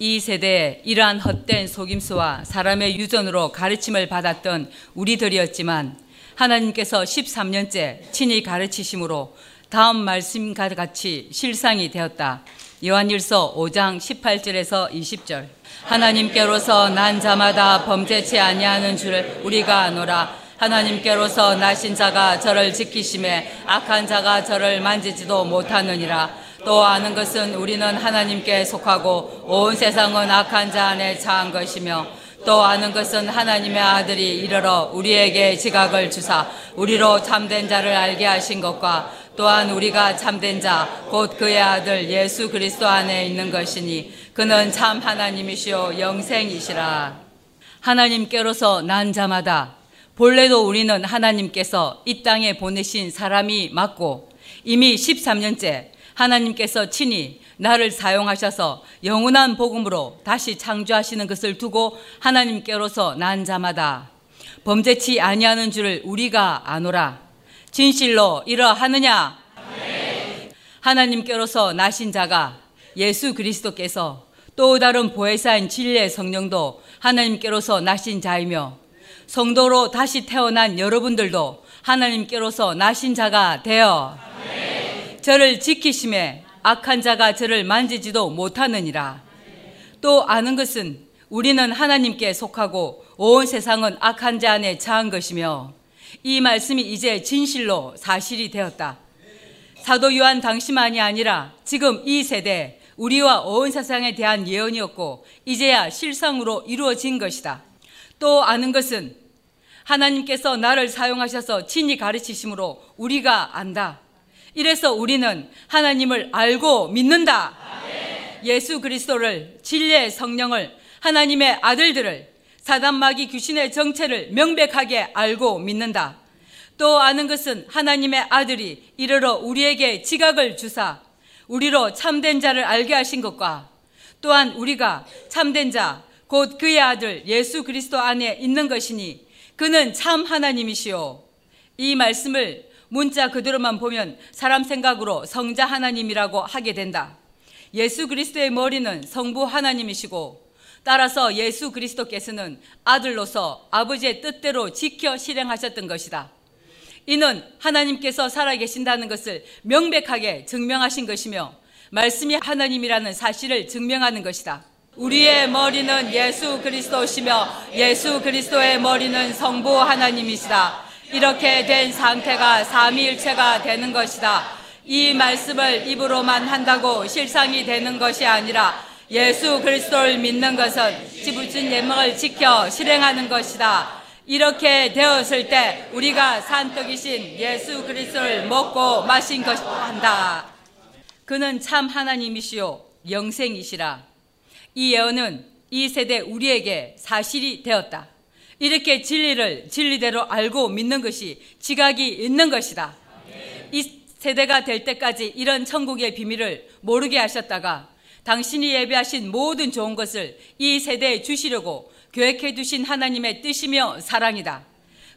이 세대에 이러한 헛된 속임수와 사람의 유전으로 가르침을 받았던 우리들이었지만 하나님께서 13년째 친히 가르치심으로 다음 말씀과 같이 실상이 되었다. 요한일서 5장 18절에서 20절. 하나님께로서 난 자마다 범죄치 아니하는 줄을 우리가 아노라. 하나님께로서 나신 자가 저를 지키심에 악한 자가 저를 만지지도 못하느니라. 또 아는 것은 우리는 하나님께 속하고 온 세상은 악한 자 안에 처한 것이며 또 아는 것은 하나님의 아들이 이르러 우리에게 지각을 주사 우리로 참된 자를 알게 하신 것과 또한 우리가 참된 자 곧 그의 아들 예수 그리스도 안에 있는 것이니 그는 참 하나님이시요 영생이시라. 하나님께로서 난 자마다 본래도 우리는 하나님께서 이 땅에 보내신 사람이 맞고 이미 13년째 하나님께서 친히 나를 사용하셔서 영원한 복음으로 다시 창조하시는 것을 두고 하나님께로서 난 자마다 범죄치 아니하는 줄을 우리가 아노라. 진실로 이러하느냐? 하나님께로서 나신 자가 예수 그리스도께서 또 다른 보혜사인 진리의 성령도 하나님께로서 나신 자이며 성도로 다시 태어난 여러분들도 하나님께로서 나신 자가 되어 저를 지키심에 악한 자가 저를 만지지도 못하느니라. 또 아는 것은 우리는 하나님께 속하고 온 세상은 악한 자 안에 처한 것이며 이 말씀이 이제 진실로 사실이 되었다. 사도 요한 당시만이 아니라 지금 이 세대 우리와 온 세상에 대한 예언이었고 이제야 실상으로 이루어진 것이다. 또 아는 것은 하나님께서 나를 사용하셔서 친히 가르치심으로 우리가 안다. 이래서 우리는 하나님을 알고 믿는다. 예수 그리스도를 진리의 성령을 하나님의 아들들을 사단 마귀 귀신의 정체를 명백하게 알고 믿는다. 또 아는 것은 하나님의 아들이 이르러 우리에게 지각을 주사 우리로 참된 자를 알게 하신 것과 또한 우리가 참된 자, 곧 그의 아들 예수 그리스도 안에 있는 것이니 그는 참 하나님이시오. 이 말씀을 문자 그대로만 보면 사람 생각으로 성자 하나님이라고 하게 된다. 예수 그리스도의 머리는 성부 하나님이시고 따라서 예수 그리스도께서는 아들로서 아버지의 뜻대로 지켜 실행하셨던 것이다. 이는 하나님께서 살아계신다는 것을 명백하게 증명하신 것이며 말씀이 하나님이라는 사실을 증명하는 것이다. 우리의 머리는 예수 그리스도시며 예수 그리스도의 머리는 성부 하나님이시다. 이렇게 된 상태가 삼위일체가 되는 것이다. 이 말씀을 입으로만 한다고 실상이 되는 것이 아니라 예수 그리스도를 믿는 것은 지부진 예명을 지켜 실행하는 것이다. 이렇게 되었을 때 우리가 산떡이신 예수 그리스도를 먹고 마신 것한다. 그는 참 하나님이시요 영생이시라. 이 예언은 이 세대 우리에게 사실이 되었다. 이렇게 진리를 진리대로 알고 믿는 것이 지각이 있는 것이다. 이 세대가 될 때까지 이런 천국의 비밀을 모르게 하셨다가 당신이 예배하신 모든 좋은 것을 이 세대에 주시려고 계획해 두신 하나님의 뜻이며 사랑이다.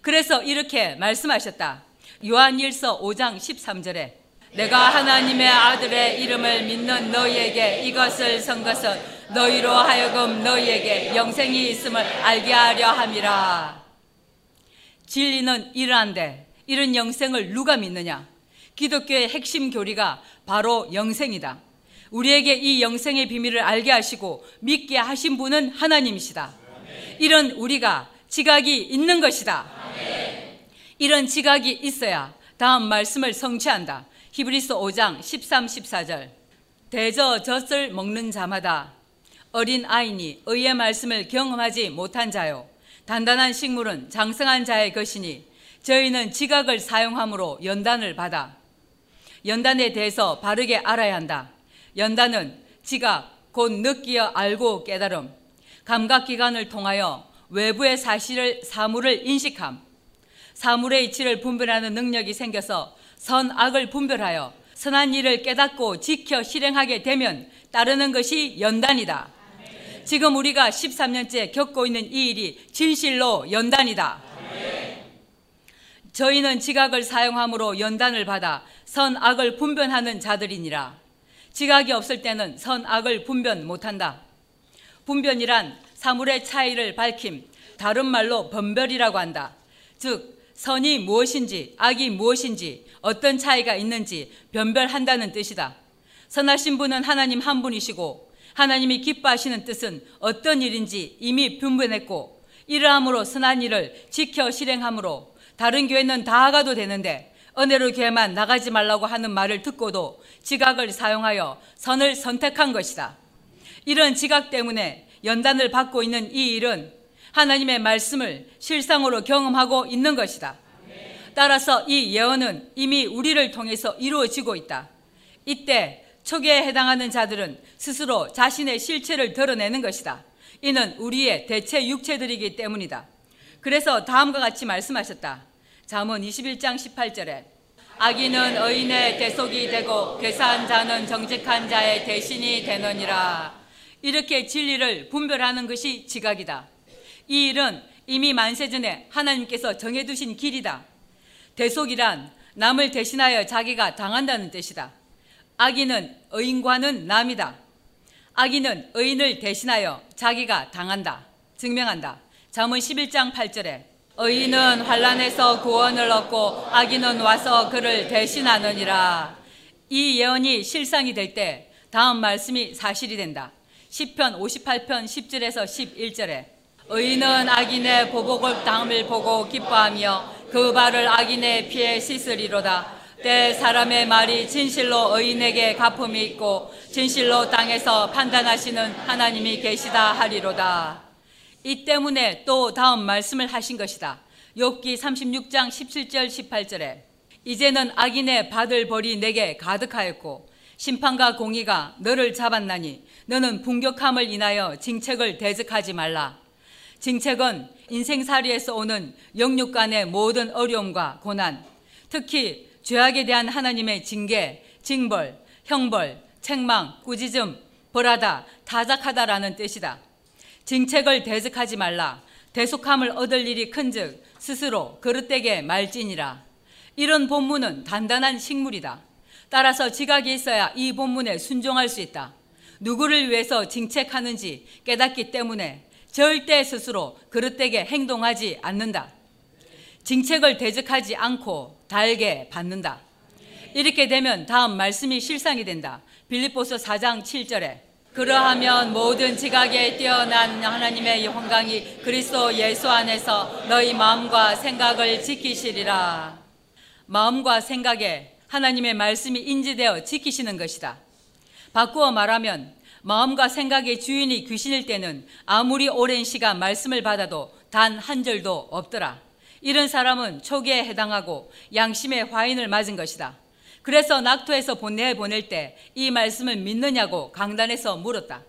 그래서 이렇게 말씀하셨다. 요한일서 5장 13절에 내가 하나님의 아들의 이름을 믿는 너희에게 이것을 선 것은 너희로 하여금 너희에게 영생이 있음을 알게 하려 함이라. 진리는 이러한데 이런 영생을 누가 믿느냐? 기독교의 핵심 교리가 바로 영생이다. 우리에게 이 영생의 비밀을 알게 하시고 믿게 하신 분은 하나님이시다. 이런 우리가 지각이 있는 것이다. 이런 지각이 있어야 다음 말씀을 성취한다. 히브리서 5장 13, 14절. 대저 젖을 먹는 자마다 어린 아이니 의의 말씀을 경험하지 못한 자요. 단단한 식물은 장성한 자의 것이니 저희는 지각을 사용함으로 연단을 받아 연단에 대해서 바르게 알아야 한다. 연단은 지각, 곧 느끼어 알고 깨달음, 감각기관을 통하여 외부의 사실을 사물을 인식함, 사물의 이치를 분별하는 능력이 생겨서 선악을 분별하여 선한 일을 깨닫고 지켜 실행하게 되면 따르는 것이 연단이다. 지금 우리가 13년째 겪고 있는 이 일이 진실로 연단이다. 저희는 지각을 사용함으로 연단을 받아 선악을 분별하는 자들이니라. 지각이 없을 때는 선악을 분별 못한다. 분변이란 사물의 차이를 밝힘, 다른 말로 번별이라고 한다. 즉, 선이 무엇인지, 악이 무엇인지, 어떤 차이가 있는지 변별한다는 뜻이다. 선하신 분은 하나님 한 분이시고, 하나님이 기뻐하시는 뜻은 어떤 일인지 이미 분변했고, 이러함으로 선한 일을 지켜 실행함으로 다른 교회는 다 가도 되는데 은혜로 교회만 나가지 말라고 하는 말을 듣고도 지각을 사용하여 선을 선택한 것이다. 이런 지각 때문에 연단을 받고 있는 이 일은 하나님의 말씀을 실상으로 경험하고 있는 것이다. 따라서 이 예언은 이미 우리를 통해서 이루어지고 있다. 이때 초기에 해당하는 자들은 스스로 자신의 실체를 드러내는 것이다. 이는 우리의 대체 육체들이기 때문이다. 그래서 다음과 같이 말씀하셨다. 잠언 21장 18절에 악인은 의인의 대속이 되고 괴사한 자는 정직한 자의 대신이 되느니라. 이렇게 진리를 분별하는 것이 지각이다. 이 일은 이미 만세전에 하나님께서 정해두신 길이다. 대속이란 남을 대신하여 자기가 당한다는 뜻이다. 악인은 의인과는 남이다. 악인은 의인을 대신하여 자기가 당한다. 증명한다. 잠언 11장 8절에 의인은 환란에서 구원을 얻고 악인은 와서 그를 대신하느니라. 이 예언이 실상이 될 때 다음 말씀이 사실이 된다. 10편 58편 10절에서 11절에 의인은 악인의 보복을 당함을 보고 기뻐하며 그 발을 악인의 피에 씻으리로다. 때 사람의 말이 진실로 의인에게 가품이 있고 진실로 땅에서 판단하시는 하나님이 계시다 하리로다. 이 때문에 또 다음 말씀을 하신 것이다. 욥기 36장 17절 18절에 이제는 악인의 받을 벌이 내게 가득하였고 심판과 공의가 너를 잡았나니 너는 분격함을 인하여 징책을 대적하지 말라. 징책은 인생살이에서 오는 영육 간의 모든 어려움과 고난, 특히 죄악에 대한 하나님의 징계, 징벌, 형벌, 책망, 꾸짖음, 벌하다, 타작하다라는 뜻이다. 징책을 대적하지 말라. 대속함을 얻을 일이 큰즉 스스로 그릇되게 말지니라. 이런 본문은 단단한 식물이다. 따라서 지각이 있어야 이 본문에 순종할 수 있다. 누구를 위해서 징책하는지 깨닫기 때문에 절대 스스로 그릇되게 행동하지 않는다. 징책을 대적하지 않고 달게 받는다. 이렇게 되면 다음 말씀이 실상이 된다. 빌립보서 4장 7절에 그러하면 모든 지각에 뛰어난 하나님의 영광이 그리스도 예수 안에서 너희 마음과 생각을 지키시리라. 마음과 생각에 하나님의 말씀이 인지되어 지키시는 것이다. 바꾸어 말하면 마음과 생각의 주인이 귀신일 때는 아무리 오랜 시간 말씀을 받아도 단 한 절도 없더라. 이런 사람은 초기에 해당하고 양심의 화인을 맞은 것이다. 그래서 낙토에서 본내에 보낼 때 이 말씀을 믿느냐고 강단에서 물었다.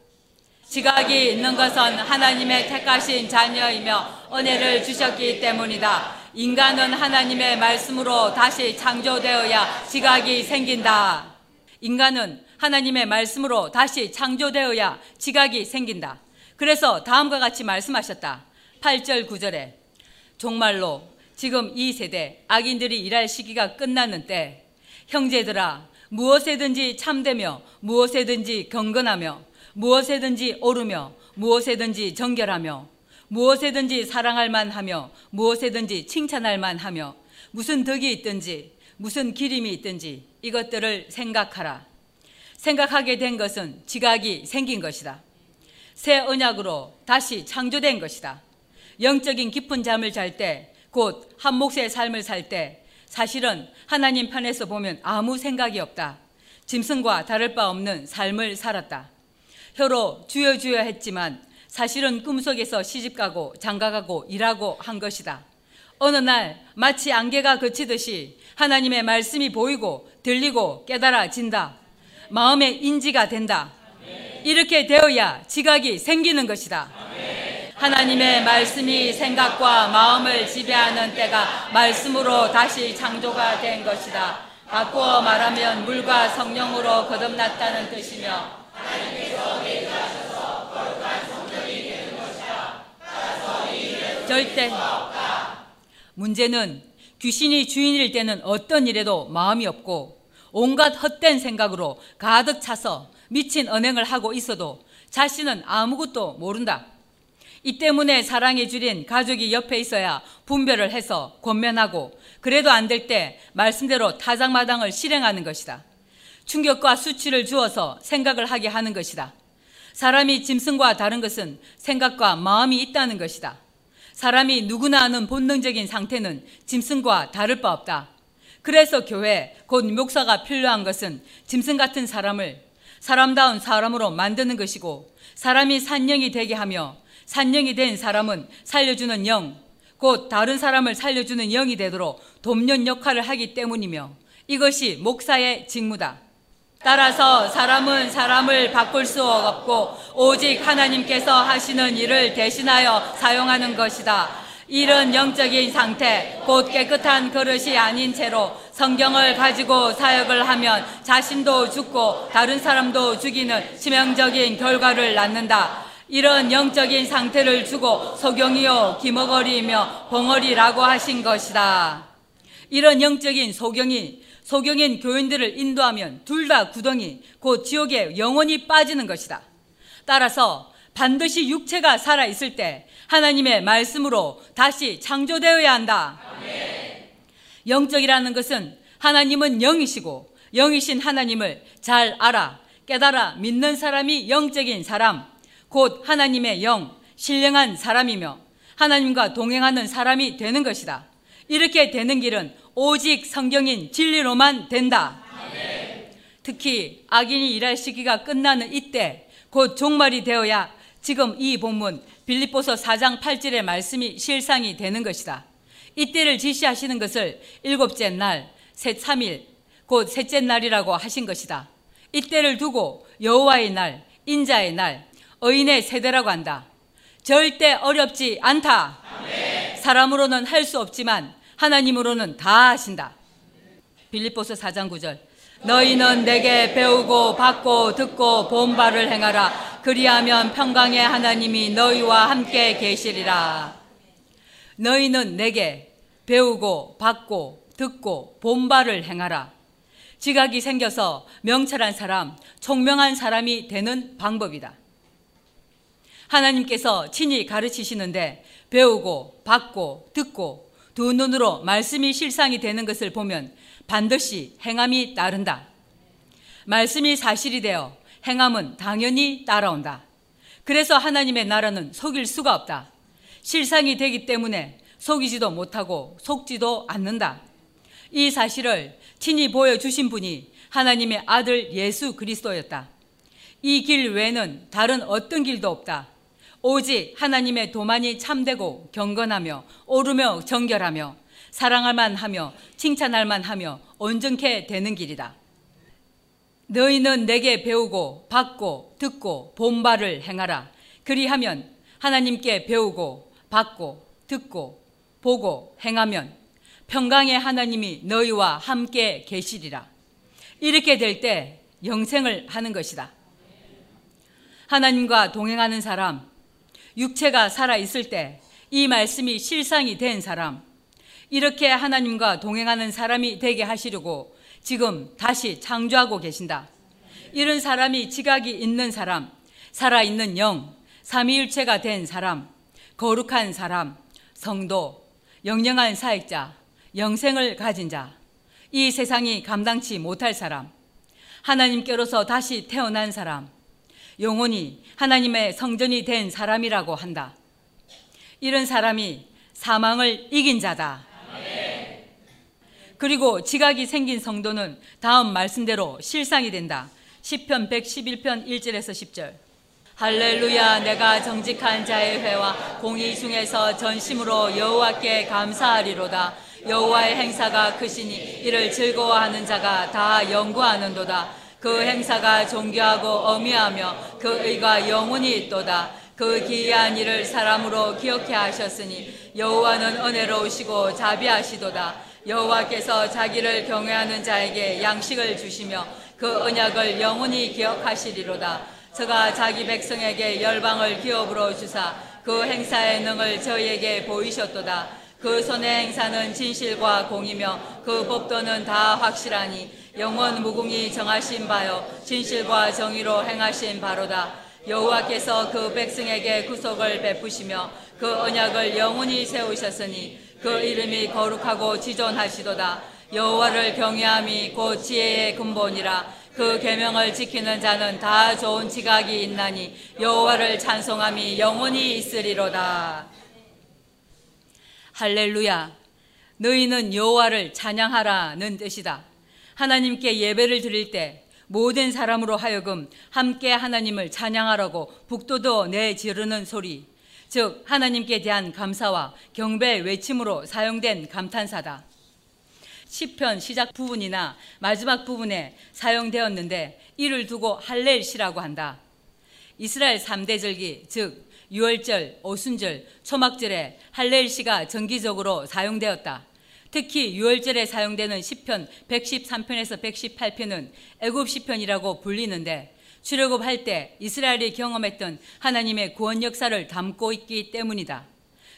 지각이 있는 것은 하나님의 택하신 자녀이며 은혜를 주셨기 때문이다. 인간은 하나님의 말씀으로 다시 창조되어야 지각이 생긴다. 인간은 하나님의 말씀으로 다시 창조되어야 지각이 생긴다. 그래서 다음과 같이 말씀하셨다. 8절 9절에 정말로 지금 이 세대 악인들이 일할 시기가 끝나는 때 형제들아 무엇에든지 참되며 무엇에든지 경건하며 무엇에든지 오르며 무엇에든지 정결하며 무엇에든지 사랑할 만하며 무엇에든지 칭찬할 만하며 무슨 덕이 있든지 무슨 기림이 있든지 이것들을 생각하라. 생각하게 된 것은 지각이 생긴 것이다. 새 언약으로 다시 창조된 것이다. 영적인 깊은 잠을 잘 때, 곧 한 몫의 삶을 살 때, 사실은 하나님 편에서 보면 아무 생각이 없다. 짐승과 다를 바 없는 삶을 살았다. 혀로 주여 주여 했지만 사실은 꿈속에서 시집가고 장가가고 일하고 한 것이다. 어느 날 마치 안개가 그치듯이 하나님의 말씀이 보이고 들리고 깨달아진다. 마음의 인지가 된다. 이렇게 되어야 지각이 생기는 것이다. 하나님의 말씀이 생각과 마음을 지배하는 때가 말씀으로 다시 창조가 된 것이다. 바꾸어 말하면 물과 성령으로 거듭났다는 뜻이며 절대 문제는 귀신이 주인일 때는 어떤 일에도 마음이 없고 온갖 헛된 생각으로 가득 차서 미친 언행을 하고 있어도 자신은 아무것도 모른다. 이 때문에 사랑에 줄인 가족이 옆에 있어야 분별을 해서 권면하고 그래도 안 될 때 말씀대로 타작마당을 실행하는 것이다. 충격과 수치를 주어서 생각을 하게 하는 것이다. 사람이 짐승과 다른 것은 생각과 마음이 있다는 것이다. 사람이 누구나 아는 본능적인 상태는 짐승과 다를 바 없다. 그래서 교회, 곧 목사가 필요한 것은 짐승 같은 사람을 사람다운 사람으로 만드는 것이고 사람이 산령이 되게 하며 산령이 된 사람은 살려주는 영, 곧 다른 사람을 살려주는 영이 되도록 돕는 역할을 하기 때문이며 이것이 목사의 직무다. 따라서 사람은 사람을 바꿀 수 없고 오직 하나님께서 하시는 일을 대신하여 사용하는 것이다. 이런 영적인 상태, 곧 깨끗한 그릇이 아닌 채로 성경을 가지고 사역을 하면 자신도 죽고 다른 사람도 죽이는 치명적인 결과를 낳는다. 이런 영적인 상태를 주고 소경이요 기머거리며 벙어리라고 하신 것이다. 이런 영적인 소경이 소경인 교인들을 인도하면 둘 다 구덩이, 곧 지옥에 영원히 빠지는 것이다. 따라서 반드시 육체가 살아 있을 때 하나님의 말씀으로 다시 창조되어야 한다. 영적이라는 것은 하나님은 영이시고 영이신 하나님을 잘 알아, 깨달아 믿는 사람이 영적인 사람, 곧 하나님의 영, 신령한 사람이며 하나님과 동행하는 사람이 되는 것이다. 이렇게 되는 길은 오직 성경인 진리로만 된다. 특히 악인이 일할 시기가 끝나는 이때 곧 종말이 되어야 지금 이 본문 빌립보서 4장 8절의 말씀이 실상이 되는 것이다. 이때를 지시하시는 것을 일곱째 날, 셋 3일, 곧 셋째 날이라고 하신 것이다. 이때를 두고 여호와의 날, 인자의 날, 의인의 세대라고 한다. 절대 어렵지 않다. 사람으로는 할 수 없지만 하나님으로는 다 하신다. 빌립보서 4장 9절. 너희는 내게 배우고 받고 듣고 본 바를 행하라. 그리하면 평강의 하나님이 너희와 함께 계시리라. 너희는 내게 배우고 받고 듣고 본 바를 행하라. 지각이 생겨서 명철한 사람, 총명한 사람이 되는 방법이다. 하나님께서 친히 가르치시는데 배우고 받고 듣고 두 눈으로 말씀이 실상이 되는 것을 보면 반드시 행함이 따른다. 말씀이 사실이 되어 행함은 당연히 따라온다. 그래서 하나님의 나라는 속일 수가 없다. 실상이 되기 때문에 속이지도 못하고 속지도 않는다. 이 사실을 친히 보여주신 분이 하나님의 아들 예수 그리스도였다. 이 길 외에는 다른 어떤 길도 없다. 오직 하나님의 도만이 참되고 경건하며 오르며 정결하며 사랑할 만하며 칭찬할 만하며 온전케 되는 길이다. 너희는 내게 배우고 받고 듣고 본 바를 행하라. 그리하면 하나님께 배우고 받고 듣고 보고 행하면 평강의 하나님이 너희와 함께 계시리라. 이렇게 될 때 영생을 하는 것이다. 하나님과 동행하는 사람, 육체가 살아 있을 때 이 말씀이 실상이 된 사람, 이렇게 하나님과 동행하는 사람이 되게 하시려고 지금 다시 창조하고 계신다. 이런 사람이 지각이 있는 사람, 살아있는 영, 삼위일체가 된 사람, 거룩한 사람, 성도, 영영한 사역자, 영생을 가진 자, 이 세상이 감당치 못할 사람, 하나님께로서 다시 태어난 사람, 영혼이 하나님의 성전이 된 사람이라고 한다. 이런 사람이 사망을 이긴 자다. 그리고 지각이 생긴 성도는 다음 말씀대로 실상이 된다. 10편 111편 1절에서 10절. 할렐루야 내가 정직한 자의 회와 공의 중에서 전심으로 여호와께 감사하리로다. 여호와의 행사가 크시니 이를 즐거워하는 자가 다 연구하는도다. 그 행사가 존귀하고 어미하며 그 의가 영원히 있도다. 그 기이한 일을 사람으로 기억해 하셨으니 여호와는 은혜로우시고 자비하시도다. 여호와께서 자기를 경외하는 자에게 양식을 주시며 그 언약을 영원히 기억하시리로다. 저가 자기 백성에게 열방을 기업으로 주사 그 행사의 능을 저희에게 보이셨도다. 그 손의 행사는 진실과 공이며 그 법도는 다 확실하니 영원 무궁이 정하신 바요. 진실과 정의로 행하신 바로다. 여호와께서 그 백성에게 구속을 베푸시며 그 언약을 영원히 세우셨으니 그 이름이 거룩하고 지존하시도다. 여호와를 경외함이 곧 지혜의 근본이라 그 계명을 지키는 자는 다 좋은 지각이 있나니 여호와를 찬송함이 영원히 있으리로다. 할렐루야. 너희는 여호와를 찬양하라는 뜻이다 하나님께 예배를 드릴 때 모든 사람으로 하여금 함께 하나님을 찬양하라고 북돋워 내 지르는 소리, 즉 하나님께 대한 감사와 경배 외침으로 사용된 감탄사다. 시편 시작 부분이나 마지막 부분에 사용되었는데 이를 두고 할렐시라고 한다. 이스라엘 3대 절기, 즉 유월절, 오순절, 초막절에 할렐시가 정기적으로 사용되었다. 특히 유월절에 사용되는 시편 113편에서 118편은 애굽 시편이라고 불리는데 출애굽할 때 이스라엘이 경험했던 하나님의 구원 역사를 담고 있기 때문이다.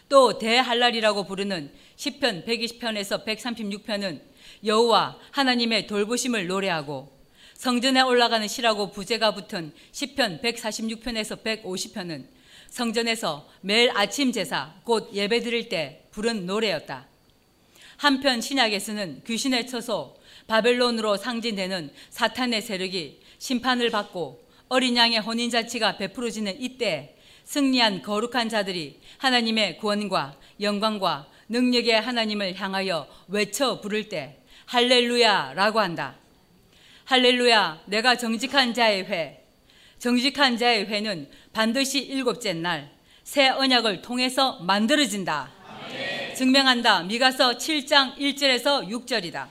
또 대할랄이라고 부르는 시편 120편에서 136편은 여호와 하나님의 돌보심을 노래하고 성전에 올라가는 시라고 부제가 붙은 시편 146편에서 150편은 성전에서 매일 아침 제사 곧 예배 드릴 때 부른 노래였다. 한편 신약에서는 귀신의 처소 바벨론으로 상징되는 사탄의 세력이 심판을 받고 어린 양의 혼인잔치가 베풀어지는 이때 승리한 거룩한 자들이 하나님의 구원과 영광과 능력의 하나님을 향하여 외쳐 부를 때 할렐루야라고 한다. 할렐루야, 내가 정직한 자의 회. 정직한 자의 회는 반드시 일곱째 날 새 언약을 통해서 만들어진다. 증명한다. 미가서 7장 1절에서 6절이다.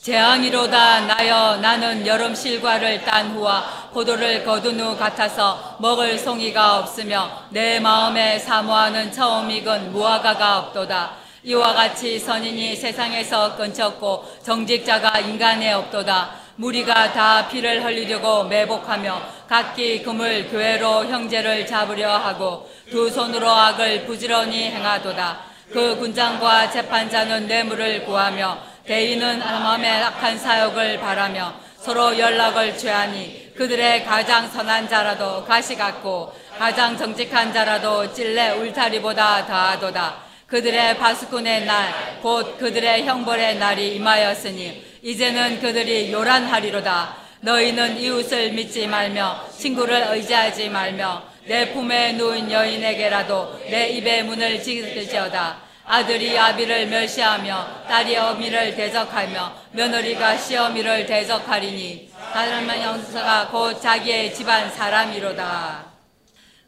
재앙이로다 나여 나는 여름 실과를 딴 후와 포도를 거둔 후 같아서 먹을 송이가 없으며 내 마음에 사모하는 처음 익은 무화과가 없도다. 이와 같이 선인이 세상에서 끊쳤고 정직자가 인간에 없도다. 무리가 다 피를 흘리려고 매복하며 각기 금을 교회로 형제를 잡으려 하고 두 손으로 악을 부지런히 행하도다. 그 군장과 재판자는 뇌물을 구하며 대인은 마음의 악한 사역을 바라며 서로 연락을 취하니 그들의 가장 선한 자라도 가시 같고 가장 정직한 자라도 찔레 울타리보다 더하도다. 그들의 바스꾼의 날, 곧 그들의 형벌의 날이 임하였으니 이제는 그들이 요란하리로다. 너희는 이웃을 믿지 말며 친구를 의지하지 말며 내 품에 누운 여인에게라도 내 입의 문을 지킬지어다. 아들이 아비를 멸시하며 딸이 어미를 대적하며 며느리가 시어미를 대적하리니 다른 영사가 곧 자기의 집안 사람이로다.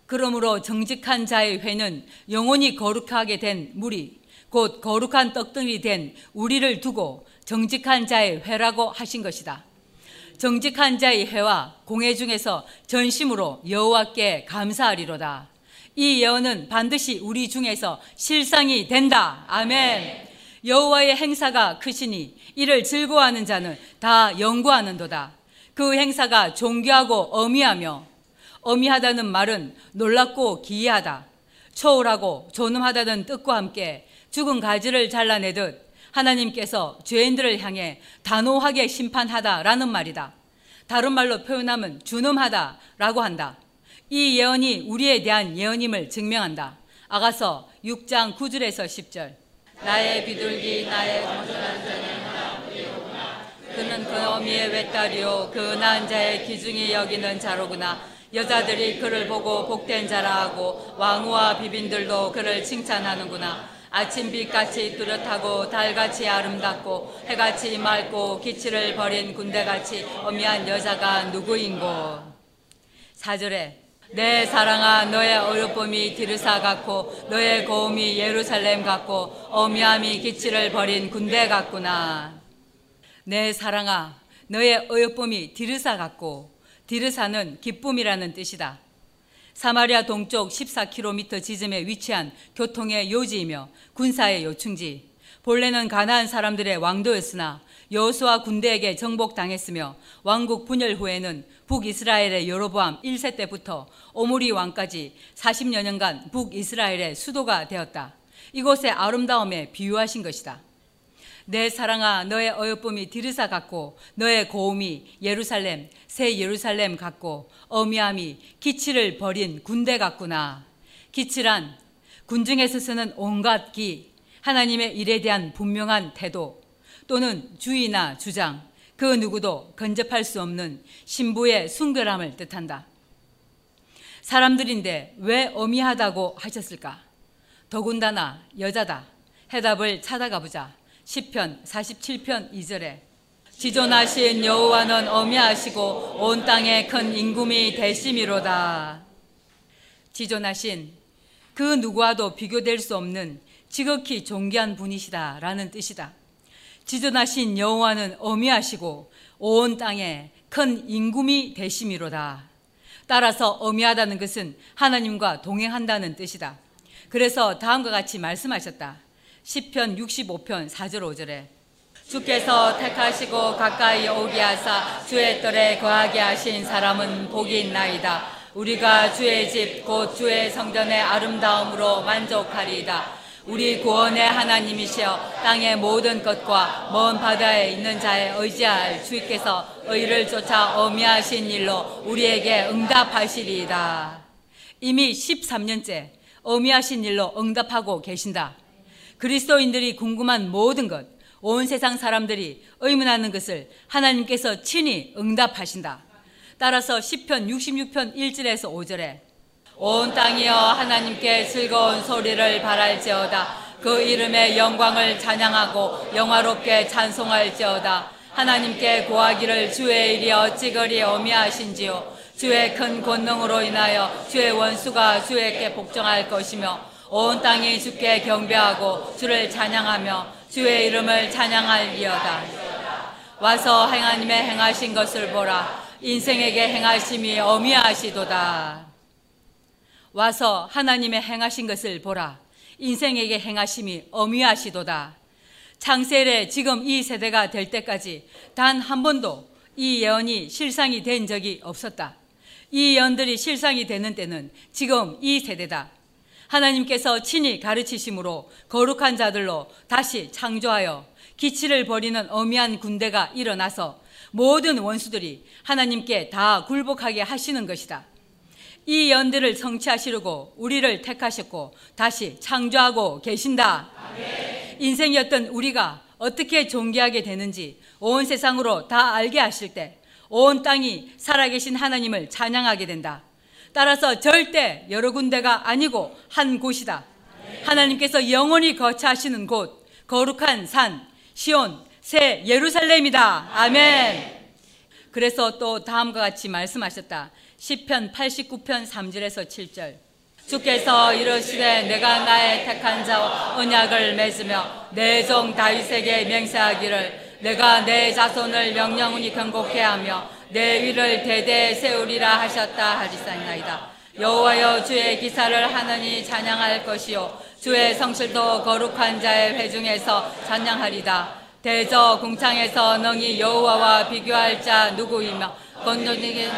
그러므로 정직한 자의 회는 영원히 거룩하게 된 무리, 곧 거룩한 떡등이 된 우리를 두고 정직한 자의 회라고 하신 것이다. 정직한 자의 회와 공회 중에서 전심으로 여호와께 감사하리로다. 이 예언은 반드시 우리 중에서 실상이 된다. 아멘. 여호와의 행사가 크시니 이를 즐거워하는 자는 다 연구하는도다. 그 행사가 존귀하고 어미하며 어미하다는 말은 놀랍고 기이하다. 초월하고 존엄하다는 뜻과 함께 죽은 가지를 잘라내듯 하나님께서 죄인들을 향해 단호하게 심판하다라는 말이다. 다른 말로 표현하면 준엄하다라고 한다. 이 예언이 우리에 대한 예언임을 증명한다. 아가서 6장 9절에서 10절. 나의 비둘기 나의 정전한 자는 그는 그 어미의 외딸이요 그 나은 자의 기중이 여기는 자로구나. 여자들이 그를 보고 복된 자라 하고 왕후와 비빈들도 그를 칭찬하는구나. 아침빛같이 뚜렷하고 달같이 아름답고 해같이 맑고 기치를 버린 군대같이 어미한 여자가 누구인고. 사절에 내 사랑아 너의 어렵음이 디르사 같고 너의 고음이 예루살렘 같고 어미함이 기치를 버린 군대 같구나. 내 사랑아 너의 어여쁨이 디르사 같고 디르사는 기쁨이라는 뜻이다. 사마리아 동쪽 14km 지점에 위치한 교통의 요지이며 군사의 요충지. 본래는 가나안 사람들의 왕도였으나 여호수아 군대에게 정복당했으며 왕국 분열 후에는 북이스라엘의 여로보암 1세 때부터 오므리 왕까지 40여 년간 북이스라엘의 수도가 되었다. 이곳의 아름다움에 비유하신 것이다. 내 사랑아 너의 어여쁨이 디르사 같고 너의 고음이 예루살렘 새 예루살렘 같고 어미함이 기치를 버린 군대 같구나. 기치란 군중에서 쓰는 온갖 기, 하나님의 일에 대한 분명한 태도 또는 주의나 주장, 그 누구도 근접할 수 없는 신부의 순결함을 뜻한다. 사람들인데 왜 어미하다고 하셨을까? 더군다나 여자다. 해답을 찾아가 보자. 10편 47편 2절에 지존하신 여호와는 어미하시고 온 땅에 큰 임금이 되심이로다. 지존하신 그 누구와도 비교될 수 없는 지극히 존귀한 분이시다라는 뜻이다. 지존하신 여호와는 어미하시고 온 땅에 큰 임금이 되심이로다. 따라서 어미하다는 것은 하나님과 동행한다는 뜻이다. 그래서 다음과 같이 말씀하셨다. 10편 65편 4절 5절에 주께서 택하시고 가까이 오게 하사 주의 뜰에 거하게 하신 사람은 복이 있나이다. 우리가 주의 집 곧 주의 성전의 아름다움으로 만족하리이다. 우리 구원의 하나님이시여 땅의 모든 것과 먼 바다에 있는 자에 의지할 주께서 의를 쫓아 어미하신 일로 우리에게 응답하시리이다. 이미 13년째 어미하신 일로 응답하고 계신다. 그리스도인들이 궁금한 모든 것, 온 세상 사람들이 의문하는 것을 하나님께서 친히 응답하신다. 따라서 10편 66편 1절에서 5절에 온 땅이여 하나님께 즐거운 소리를 바랄지어다. 그 이름의 영광을 찬양하고 영화롭게 찬송할지어다. 하나님께 구하기를 주의 일이 어찌 그리 어미하신지요. 주의 큰 권능으로 인하여 주의 원수가 주에게 복종할 것이며 온 땅이 주께 경배하고 주를 찬양하며 주의 이름을 찬양할리어다. 와서 하나님의 행하신 것을 보라. 인생에게 행하심이 어미하시도다. 와서 하나님의 행하신 것을 보라. 인생에게 행하심이 어미하시도다. 창세일에 지금 이 세대가 될 때까지 단 한 번도 이 예언이 실상이 된 적이 없었다. 이 예언들이 실상이 되는 때는 지금 이 세대다. 하나님께서 친히 가르치심으로 거룩한 자들로 다시 창조하여 기치를 벌이는 어미한 군대가 일어나서 모든 원수들이 하나님께 다 굴복하게 하시는 것이다. 이 연들을 성취하시려고 우리를 택하셨고 다시 창조하고 계신다. 아멘. 인생이었던 우리가 어떻게 존귀하게 되는지 온 세상으로 다 알게 하실 때 온 땅이 살아계신 하나님을 찬양하게 된다. 따라서 절대 여러 군데가 아니고 한 곳이다. 하나님께서 영원히 거처하시는 곳, 거룩한 산, 시온, 새 예루살렘이다. 아멘. 그래서 또 다음과 같이 말씀하셨다. 10편 89편 3절에서 7절 주께서 이르시되 내가 나의 택한 자와 언약을 맺으며 내 종 다윗에게 맹세하기를 내가 내 자손을 명령훈이 경고케 하며 내 위를 대대 세우리라 하셨다 하리사이나이다 여호와여 주의 기사를 하느니 찬양할 것이요 주의 성실도 거룩한 자의 회중에서 찬양하리다 대저 궁창에서 능히 여호와와 비교할 자 누구이며 건조되게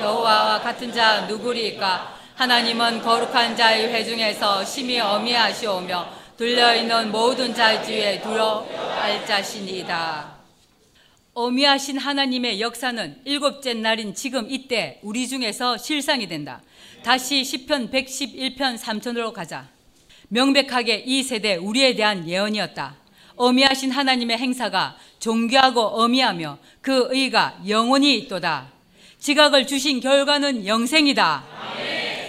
여호와와 같은 자 누구리까? 하나님은 거룩한 자의 회중에서 심히 어미하시오며 둘려있는 모든 자 중에 두려할 자신이다. 어미하신 하나님의 역사는 일곱째 날인 지금 이때 우리 중에서 실상이 된다. 다시 10편 111편 3천으로 가자. 명백하게 이 세대 우리에 대한 예언이었다. 어미하신 하나님의 행사가 존귀하고 어미하며 그 의가 영원히 있도다. 지각을 주신 결과는 영생이다.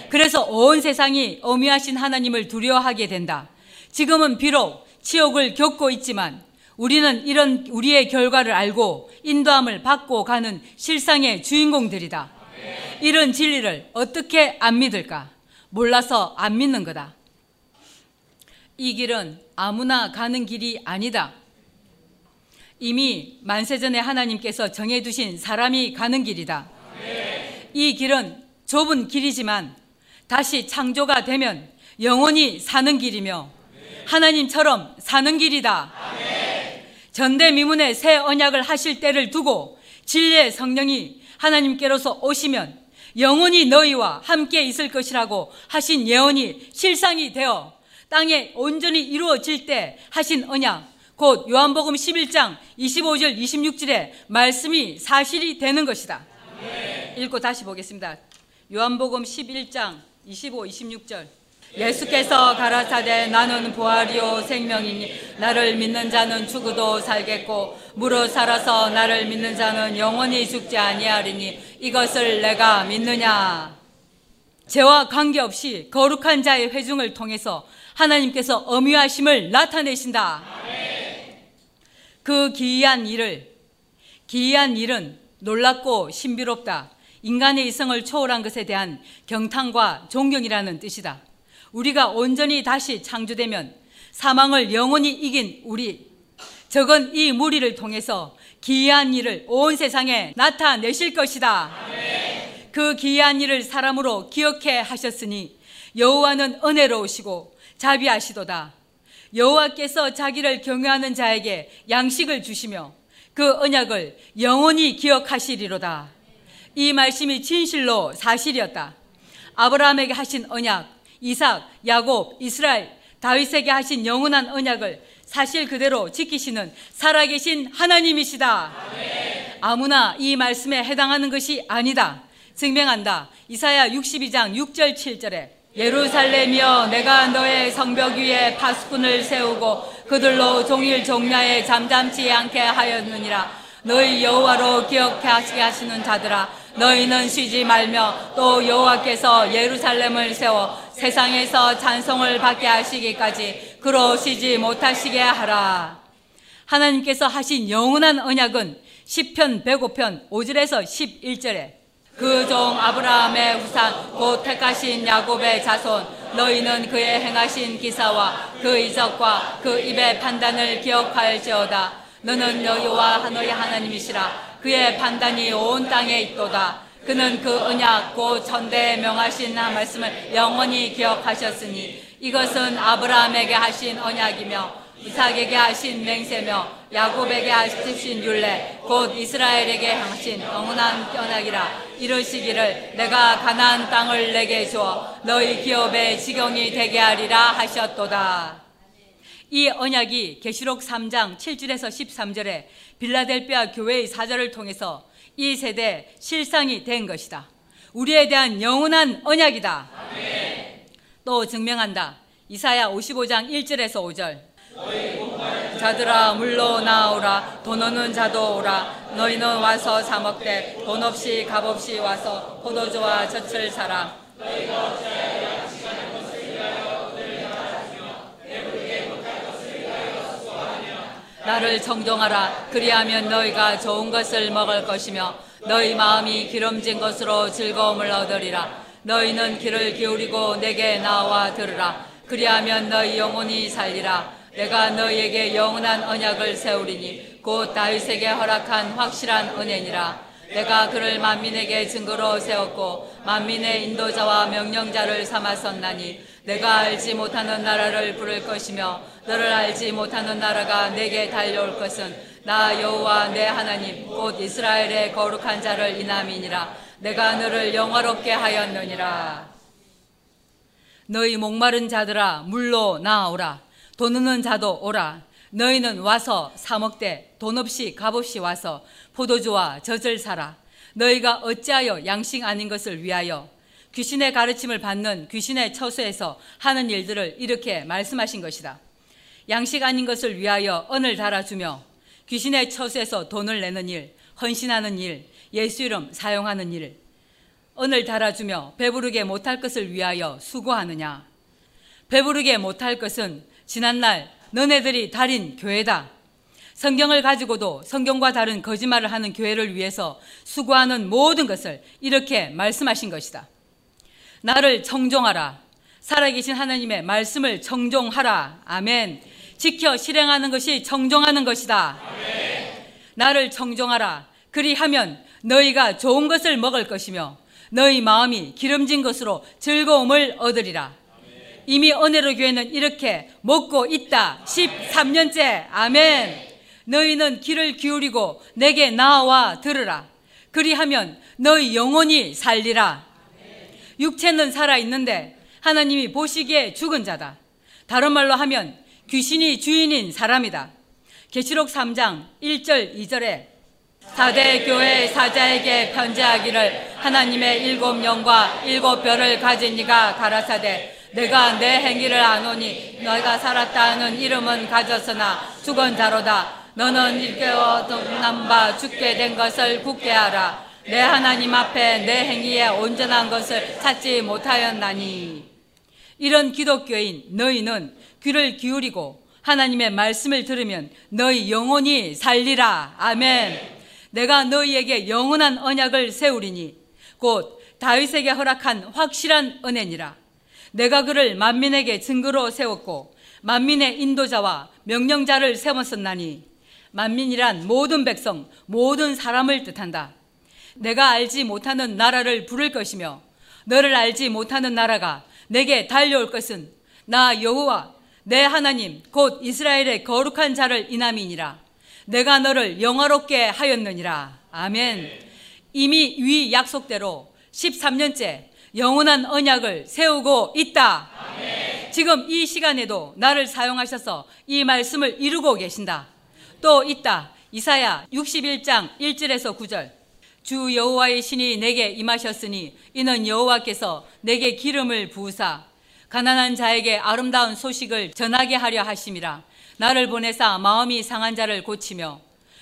그래서 온 세상이 어미하신 하나님을 두려워하게 된다. 지금은 비록 치욕을 겪고 있지만 우리는 이런 우리의 결과를 알고 인도함을 받고 가는 실상의 주인공들이다. 이런 진리를 어떻게 안 믿을까? 몰라서 안 믿는 거다. 이 길은 아무나 가는 길이 아니다. 이미 만세전에 하나님께서 정해두신 사람이 가는 길이다. 이 길은 좁은 길이지만 다시 창조가 되면 영원히 사는 길이며 하나님처럼 사는 길이다. 전대미문의 새 언약을 하실 때를 두고 진리의 성령이 하나님께로서 오시면 영원히 너희와 함께 있을 것이라고 하신 예언이 실상이 되어 땅에 온전히 이루어질 때 하신 언약 곧 요한복음 11장 25절 26절에 말씀이 사실이 되는 것이다. 읽고 다시 보겠습니다. 요한복음 11장 25, 26절. 예수께서 가라사대 나는 부활이요 생명이니 나를 믿는 자는 죽어도 살겠고 무릇 살아서 나를 믿는 자는 영원히 죽지 아니하리니 이것을 내가 믿느냐 죄와 관계없이 거룩한 자의 회중을 통해서 하나님께서 엄유하심을 나타내신다. 그 기이한 일을 기이한 일은 놀랍고 신비롭다. 인간의 이성을 초월한 것에 대한 경탄과 존경이라는 뜻이다. 우리가 온전히 다시 창조되면 사망을 영원히 이긴 우리 적은 이 무리를 통해서 기이한 일을 온 세상에 나타내실 것이다. 그 기이한 일을 사람으로 기억해 하셨으니 여호와는 은혜로우시고 자비하시도다. 여호와께서 자기를 경외하는 자에게 양식을 주시며 그 언약을 영원히 기억하시리로다. 이 말씀이 진실로 사실이었다. 아브라함에게 하신 언약, 이삭, 야곱, 이스라엘, 다윗에게 하신 영원한 언약을 사실 그대로 지키시는 살아계신 하나님이시다. 아무나 이 말씀에 해당하는 것이 아니다. 증명한다. 이사야 62장 6절 7절에 예루살렘이여 내가 너의 성벽 위에 파수꾼을 세우고 그들로 종일 종야에 잠잠치 않게 하였느니라 너희 여호와로 기억하시게 하시는 자들아 너희는 쉬지 말며 또 여호와께서 예루살렘을 세워 세상에서 찬송을 받게 하시기까지 그로 쉬지 못하시게 하라. 하나님께서 하신 영원한 언약은 10편 105편 5절에서 11절에 그 종 아브라함의 후산 곧 택하신 야곱의 자손 너희는 그의 행하신 기사와 그 이적과 그 입의 판단을 기억할지어다 너는 여호와 너희 하나님이시라 그의 판단이 온 땅에 있도다. 그는 그 언약 곧 천대에 명하신 말씀을 영원히 기억하셨으니 이것은 아브라함에게 하신 언약이며 이삭에게 하신 맹세며 야곱에게 하신 율례 곧 이스라엘에게 하신 영원한 언약이라 이르시기를 내가 가나안 땅을 내게 주어 너희 기업의 지경이 되게 하리라 하셨도다. 이 언약이 계시록 3장 7절에서 13절에 빌라델피아 교회의 사절을 통해서 이 세대 실상이 된 것이다. 우리에 대한 영원한 언약이다. 아멘. 또 증명한다. 이사야 55장 1절에서 5절. 자들아 물로 나오라 돈 없는 자도 오라 너희는 와서 사 먹되 돈 없이 값 없이 와서 포도주와 젖을 사라 나를 정정하라. 그리하면 너희가 좋은 것을 먹을 것이며 너희 마음이 기름진 것으로 즐거움을 얻으리라. 너희는 귀를 기울이고 내게 나와 들으라. 그리하면 너희 영혼이 살리라. 내가 너희에게 영원한 언약을 세우리니 곧 다윗에게 허락한 확실한 은혜니라. 내가 그를 만민에게 증거로 세웠고 만민의 인도자와 명령자를 삼았었나니 내가 알지 못하는 나라를 부를 것이며 너를 알지 못하는 나라가 내게 달려올 것은 나 여호와 내 하나님 곧 이스라엘의 거룩한 자를 인함이니라. 내가 너를 영화롭게 하였느니라. 너희 목마른 자들아 물로 나오라. 돈 없는 자도 오라. 너희는 와서 사 먹되 돈 없이 값 없이 와서 포도주와 젖을 사라. 너희가 어찌하여 양식 아닌 것을 위하여 귀신의 가르침을 받는 귀신의 처소에서 하는 일들을 이렇게 말씀하신 것이다. 양식 아닌 것을 위하여 언을 달아주며 귀신의 처소에서 돈을 내는 일, 헌신하는 일, 예수 이름 사용하는 일, 언을 달아주며 배부르게 못할 것을 위하여 수고하느냐. 배부르게 못할 것은 지난날 너네들이 달인 교회다. 성경을 가지고도 성경과 다른 거짓말을 하는 교회를 위해서 수고하는 모든 것을 이렇게 말씀하신 것이다. 나를 청종하라. 살아계신 하나님의 말씀을 청종하라. 아멘. 지켜 실행하는 것이 청종하는 것이다. 나를 청종하라. 그리하면 너희가 좋은 것을 먹을 것이며 너희 마음이 기름진 것으로 즐거움을 얻으리라. 이미 은혜로 교회는 이렇게 먹고 있다. 13년째. 아멘. 너희는 귀를 기울이고 내게 나와 들으라. 그리하면 너희 영혼이 살리라. 육체는 살아 있는데 하나님이 보시기에 죽은 자다. 다른 말로 하면 귀신이 주인인 사람이다. 계시록 3장 1절 2절에 사대 교회 사자에게 편지하기를 하나님의 일곱 영과 일곱 별을 가진 이가 가라사대 내가 내 행위를 아노니 너희가 살았다 하는 이름은 가졌으나 죽은 자로다 너는 일깨워 남바 죽게 된 것을 굳게 하라 내 하나님 앞에 내 행위에 온전한 것을 찾지 못하였나니. 이런 기독교인 너희는 귀를 기울이고 하나님의 말씀을 들으면 너희 영혼이 살리라. 아멘. 내가 너희에게 영원한 언약을 세우리니 곧 다윗에게 허락한 확실한 은혜니라. 내가 그를 만민에게 증거로 세웠고 만민의 인도자와 명령자를 세웠었나니 만민이란 모든 백성 모든 사람을 뜻한다 내가 알지 못하는 나라를 부를 것이며 너를 알지 못하는 나라가 내게 달려올 것은 나 여호와 내 하나님 곧 이스라엘의 거룩한 자를 인함이니라. 내가 너를 영화롭게 하였느니라. 아멘. 이미 위 약속대로 13년째 영원한 언약을 세우고 있다. 지금 이 시간에도 나를 사용하셔서 이 말씀을 이루고 계신다. 또 있다. 이사야 61장 1절에서 9절 주 여호와의 신이 내게 임하셨으니 이는 여호와께서 내게 기름을 부으사 가난한 자에게 아름다운 소식을 전하게 하려 하심이라. 나를 보내사 마음이 상한 자를 고치며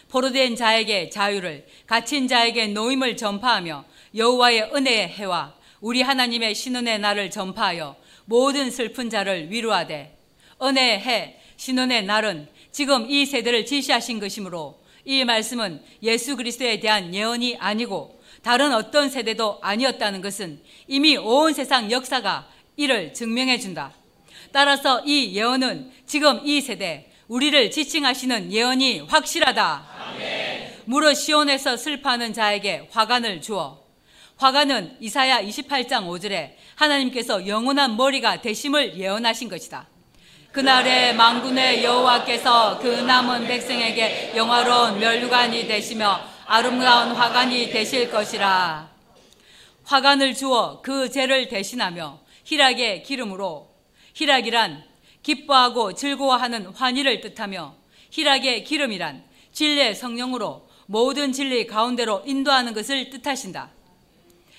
포로된 자에게 자유를 갇힌 자에게 노임을 전파하며 여호와의 은혜의 해와 우리 하나님의 신은의 날을 전파하여 모든 슬픈 자를 위로하되 은혜의 해 신은의 날은 지금 이 세대를 지시하신 것이므로 이 말씀은 예수 그리스도에 대한 예언이 아니고 다른 어떤 세대도 아니었다는 것은 이미 온 세상 역사가 이를 증명해 준다. 따라서 이 예언은 지금 이 세대 우리를 지칭하시는 예언이 확실하다. 무릇 시온에서 슬퍼하는 자에게 화관을 주어 화관은 이사야 28장 5절에 하나님께서 영원한 머리가 되심을 예언하신 것이다. 그날에 망군의 여호와께서 그 남은 백성에게 영화로운 멸류관이 되시며 아름다운 화관이 되실 것이라. 화관을 주어 그 죄를 대신하며 희락의 기름으로 희락이란 기뻐하고 즐거워하는 환희를 뜻하며 희락의 기름이란 진리의 성령으로 모든 진리 가운데로 인도하는 것을 뜻하신다.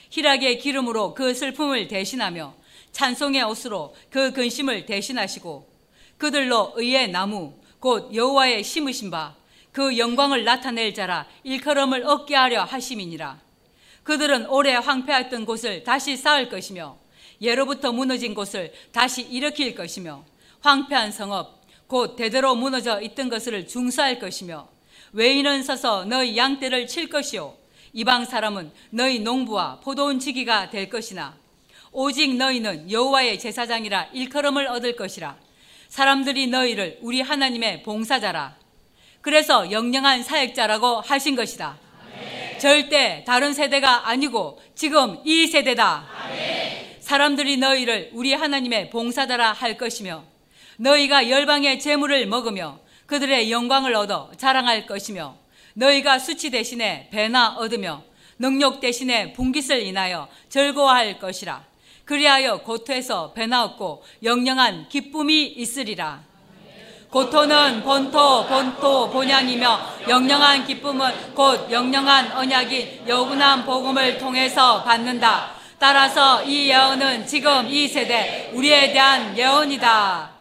희락의 기름으로 그 슬픔을 대신하며 찬송의 옷으로 그 근심을 대신하시고 그들로 의의 나무 곧 여호와의 심으신 바 그 영광을 나타낼 자라 일컬음을 얻게 하려 하심이니라. 그들은 오래 황폐했던 곳을 다시 쌓을 것이며 예로부터 무너진 곳을 다시 일으킬 것이며 황폐한 성읍 곧 대대로 무너져 있던 것을 중수할 것이며 외인은 서서 너희 양떼를 칠 것이요 이방 사람은 너희 농부와 포도원 지기가 될 것이나 오직 너희는 여호와의 제사장이라 일컬음을 얻을 것이라 사람들이 너희를 우리 하나님의 봉사자라. 그래서 영영한 사역자라고 하신 것이다. 아멘. 절대 다른 세대가 아니고 지금 이 세대다. 아멘. 사람들이 너희를 우리 하나님의 봉사자라 할 것이며 너희가 열방의 재물을 먹으며 그들의 영광을 얻어 자랑할 것이며 너희가 수치 대신에 배나 얻으며 능력 대신에 분깃을 인하여 즐거워할 것이라. 그리하여 고토에서 배나 얻고 영영한 기쁨이 있으리라. 고토는 본토 본토 본향이며 영영한 기쁨은 곧 영영한 언약인 여군한 복음을 통해서 받는다. 따라서 이 예언은 지금 이 세대 우리에 대한 예언이다.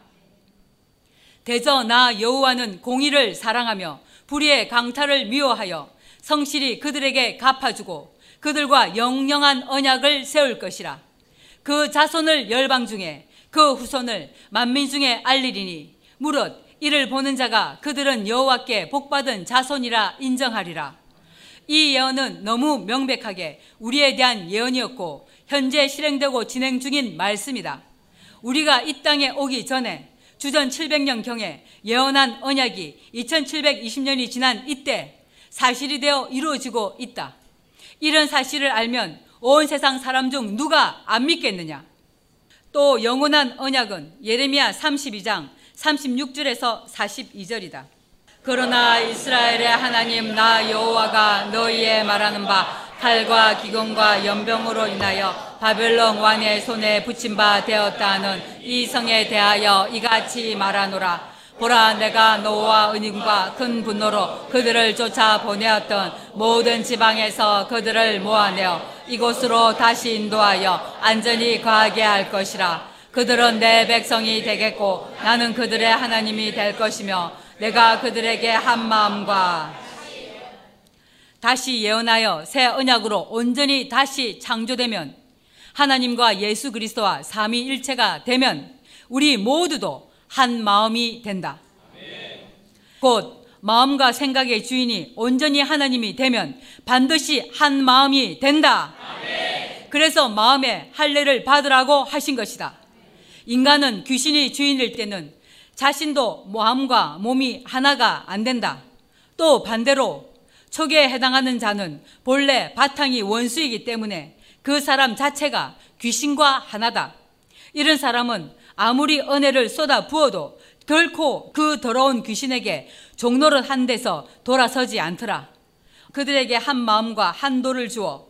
대저 나 여호와는 공의를 사랑하며 불의의 강탈을 미워하여 성실히 그들에게 갚아주고 그들과 영영한 언약을 세울 것이라. 그 자손을 열방 중에 그 후손을 만민 중에 알리리니 무릇 이를 보는 자가 그들은 여호와께 복받은 자손이라 인정하리라. 이 예언은 너무 명백하게 우리에 대한 예언이었고 현재 실행되고 진행 중인 말씀이다. 우리가 이 땅에 오기 전에 주전 700년 경에 예언한 언약이 2720년이 지난 이때 사실이 되어 이루어지고 있다. 이런 사실을 알면 온 세상 사람 중 누가 안 믿겠느냐? 또 영원한 언약은 예레미야 32장 36절에서 42절이다. 그러나 이스라엘의 하나님 나 여호와가 너희의 말하는 바 칼과 기근과 연병으로 인하여 바벨론 왕의 손에 붙임 바 되었다는 이 성에 대하여 이같이 말하노라 보라 내가 노와 은임과 큰 분노로 그들을 쫓아 보내었던 모든 지방에서 그들을 모아내어 이곳으로 다시 인도하여 안전히 거하게 할 것이라. 그들은 내 백성이 되겠고 나는 그들의 하나님이 될 것이며 내가 그들에게 한 마음과 다시 예언하여 새 언약으로 온전히 다시 창조되면 하나님과 예수 그리스도와 삼위일체가 되면 우리 모두도 한 마음이 된다. 곧 마음과 생각의 주인이 온전히 하나님이 되면 반드시 한 마음이 된다. 그래서 마음에 할례를 받으라고 하신 것이다. 인간은 귀신이 주인일 때는 자신도 마음과 몸이 하나가 안 된다. 또 반대로 초기에 해당하는 자는 본래 바탕이 원수이기 때문에 그 사람 자체가 귀신과 하나다. 이런 사람은 아무리 은혜를 쏟아 부어도 결코 그 더러운 귀신에게 종노릇 한 데서 돌아서지 않더라. 그들에게 한 마음과 한 도를 주어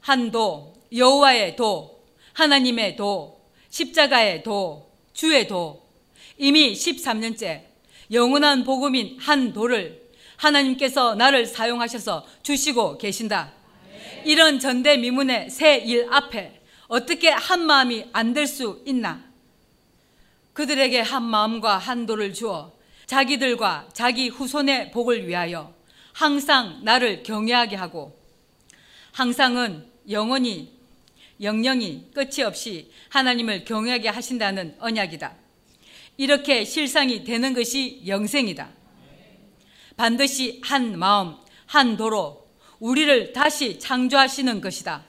한 도, 여호와의 도, 하나님의 도, 십자가의 도, 주의 도, 이미 13년째 영원한 복음인 한 도를 하나님께서 나를 사용하셔서 주시고 계신다. 이런 전대미문의 새 일 앞에 어떻게 한 마음이 안 될 수 있나? 그들에게 한 마음과 한 도를 주어 자기들과 자기 후손의 복을 위하여 항상 나를 경외하게 하고 항상은 영원히 영영이 끝이 없이 하나님을 경외하게 하신다는 언약이다. 이렇게 실상이 되는 것이 영생이다. 반드시 한 마음, 한 도로 우리를 다시 창조하시는 것이다.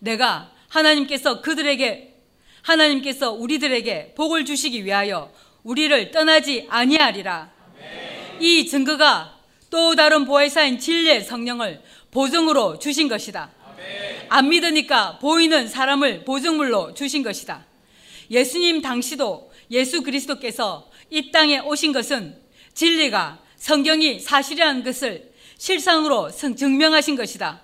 내가 하나님께서 그들에게 하나님께서 우리들에게 복을 주시기 위하여 우리를 떠나지 아니하리라. 이 증거가 또 다른 보혜사인 진리의 성령을 보증으로 주신 것이다. 안 믿으니까 보이는 사람을 보증물로 주신 것이다. 예수님 당시도 예수 그리스도께서 이 땅에 오신 것은 진리가 성경이 사실이라는 것을 실상으로 증명하신 것이다.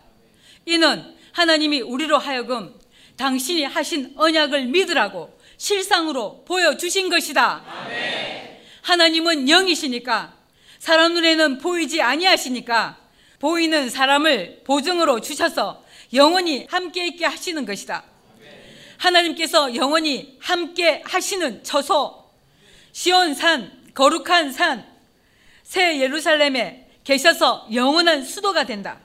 이는 하나님이 우리로 하여금 당신이 하신 언약을 믿으라고 실상으로 보여주신 것이다. 하나님은 영이시니까 사람 눈에는 보이지 아니하시니까 보이는 사람을 보증으로 주셔서 영원히 함께 있게 하시는 것이다. 하나님께서 영원히 함께 하시는 처소, 시온산, 거룩한 산, 새 예루살렘에 계셔서 영원한 수도가 된다.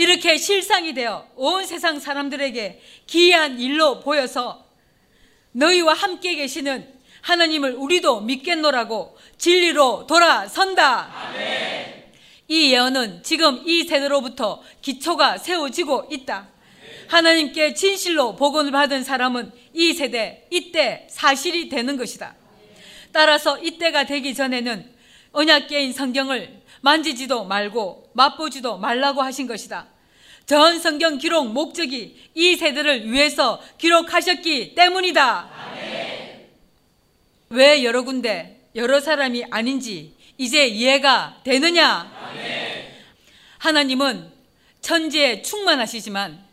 이렇게 실상이 되어 온 세상 사람들에게 기이한 일로 보여서 너희와 함께 계시는 하나님을 우리도 믿겠노라고 진리로 돌아선다. 아멘. 이 예언은 지금 이 세대로부터 기초가 세워지고 있다. 하나님께 진실로 복원을 받은 사람은 이 세대, 이때 사실이 되는 것이다. 따라서 이때가 되기 전에는 언약계인 성경을 만지지도 말고 맛보지도 말라고 하신 것이다. 전 성경 기록 목적이 이 세대를 위해서 기록하셨기 때문이다. 아멘. 왜 여러 군데 여러 사람이 아닌지 이제 이해가 되느냐? 아멘. 하나님은 천지에 충만하시지만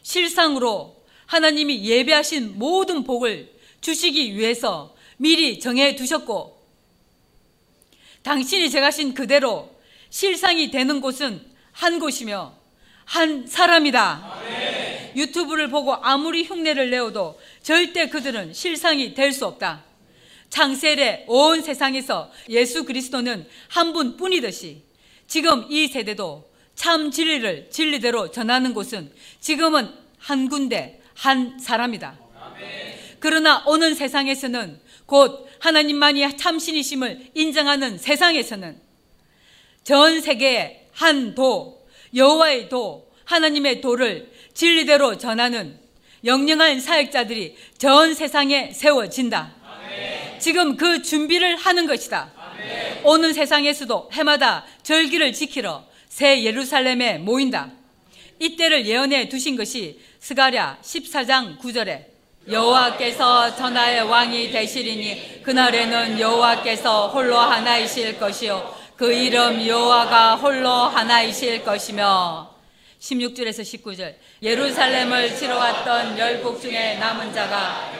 실상으로 하나님이 예배하신 모든 복을 주시기 위해서 미리 정해 두셨고 당신이 정하신 그대로 실상이 되는 곳은 한 곳이며 한 사람이다. 아멘. 유튜브를 보고 아무리 흉내를 내어도 절대 그들은 실상이 될 수 없다. 창세래 온 세상에서 예수 그리스도는 한 분뿐이듯이 지금 이 세대도 참 진리를 진리대로 전하는 곳은 지금은 한 군데 한 사람이다. 그러나 오는 세상에서는 곧 하나님만이 참신이심을 인정하는 세상에서는 전 세계의 한 도, 여호와의 도, 하나님의 도를 진리대로 전하는 영영한 사역자들이 전 세상에 세워진다. 지금 그 준비를 하는 것이다. 오는 세상에서도 해마다 절기를 지키러 새 예루살렘에 모인다. 이때를 예언해 두신 것이 스가랴 14장 9절에 여호와께서 전하의 왕이 되시리니 그날에는 여호와께서 홀로 하나이실 것이요 그 이름 여호와가 홀로 하나이실 것이며 16절에서 19절. 예루살렘을 치러 왔던 열국 중에 남은 자가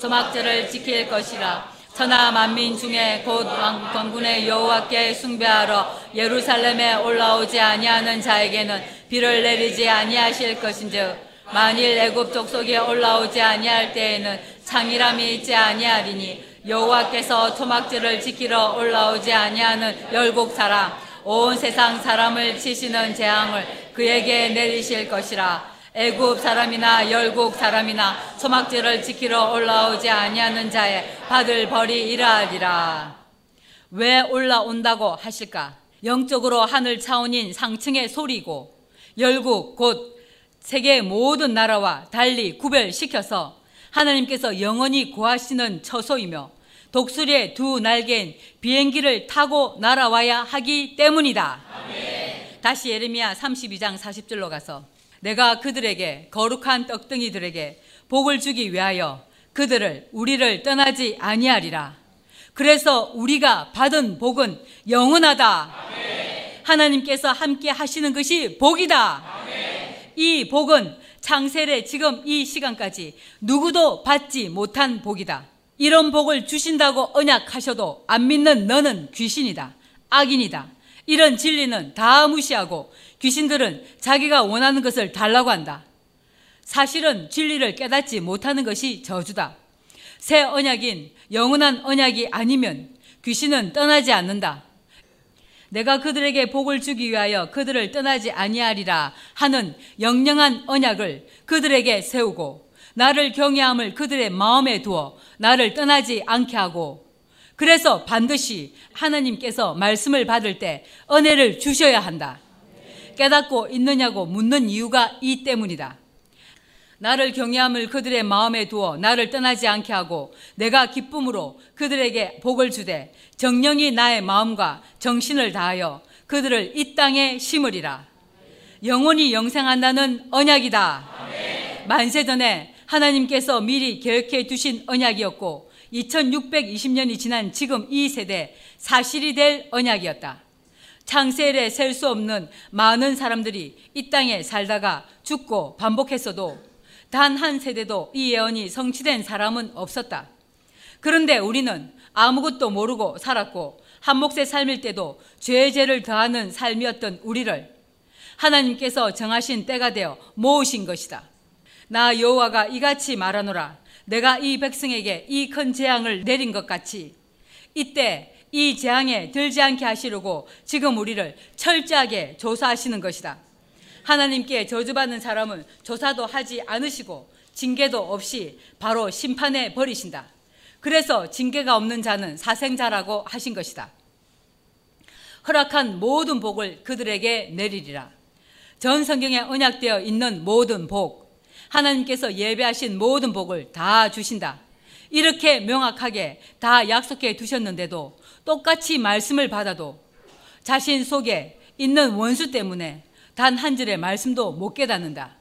조막절을 지킬 것이라. 천하 만민 중에 곧 왕군의 여호와께 숭배하러 예루살렘에 올라오지 아니하는 자에게는 비를 내리지 아니하실 것인즉 만일 애굽 족속에 올라오지 아니할 때에는 창이람이 있지 아니하리니 여호와께서 토막질을 지키러 올라오지 아니하는 열국 사람 온 세상 사람을 치시는 재앙을 그에게 내리실 것이라 애굽 사람이나 열국 사람이나 소막지를 지키러 올라오지 아니하는 자의 받을 벌이 이러하리라. 왜 올라온다고 하실까? 영적으로 하늘 차원인 상층의 소리고 열국 곧 세계 모든 나라와 달리 구별시켜서 하나님께서 영원히 구하시는 처소이며 독수리의 두 날개인 비행기를 타고 날아와야 하기 때문이다. 아멘. 다시 예레미야 32장 40절로 가서 내가 그들에게 거룩한 떡등이들에게 복을 주기 위하여 그들을 우리를 떠나지 아니하리라. 그래서 우리가 받은 복은 영원하다. 아멘. 하나님께서 함께 하시는 것이 복이다. 이 복은 창세래 지금 이 시간까지 누구도 받지 못한 복이다. 이런 복을 주신다고 언약하셔도 안 믿는 너는 귀신이다. 악인이다. 이런 진리는 다 무시하고 귀신들은 자기가 원하는 것을 달라고 한다. 사실은 진리를 깨닫지 못하는 것이 저주다. 새 언약인 영원한 언약이 아니면 귀신은 떠나지 않는다. 내가 그들에게 복을 주기 위하여 그들을 떠나지 아니하리라 하는 영영한 언약을 그들에게 세우고 나를 경외함을 그들의 마음에 두어 나를 떠나지 않게 하고 그래서 반드시 하나님께서 말씀을 받을 때 은혜를 주셔야 한다. 깨닫고 있느냐고 묻는 이유가 이 때문이다. 나를 경외함을 그들의 마음에 두어 나를 떠나지 않게 하고 내가 기쁨으로 그들에게 복을 주되 정령이 나의 마음과 정신을 다하여 그들을 이 땅에 심으리라. 영원히 영생한다는 언약이다. 만세 전에 하나님께서 미리 계획해 두신 언약이었고 2620년이 지난 지금 이 세대 사실이 될 언약이었다. 창세일에 셀 수 없는 많은 사람들이 이 땅에 살다가 죽고 반복했어도 단 한 세대도 이 예언이 성취된 사람은 없었다. 그런데 우리는 아무것도 모르고 살았고 한 몫의 삶일 때도 죄 죄를 더하는 삶이었던 우리를 하나님께서 정하신 때가 되어 모으신 것이다. 나 여호와가 이같이 말하노라. 내가 이 백성에게 이 큰 재앙을 내린 것 같이 이때 이 재앙에 들지 않게 하시려고 지금 우리를 철저하게 조사하시는 것이다. 하나님께 저주받는 사람은 조사도 하지 않으시고 징계도 없이 바로 심판해 버리신다. 그래서 징계가 없는 자는 사생자라고 하신 것이다. 허락한 모든 복을 그들에게 내리리라. 전 성경에 언약되어 있는 모든 복, 하나님께서 예배하신 모든 복을 다 주신다. 이렇게 명확하게 다 약속해 두셨는데도 똑같이 말씀을 받아도 자신 속에 있는 원수 때문에 단 한 줄의 말씀도 못 깨닫는다.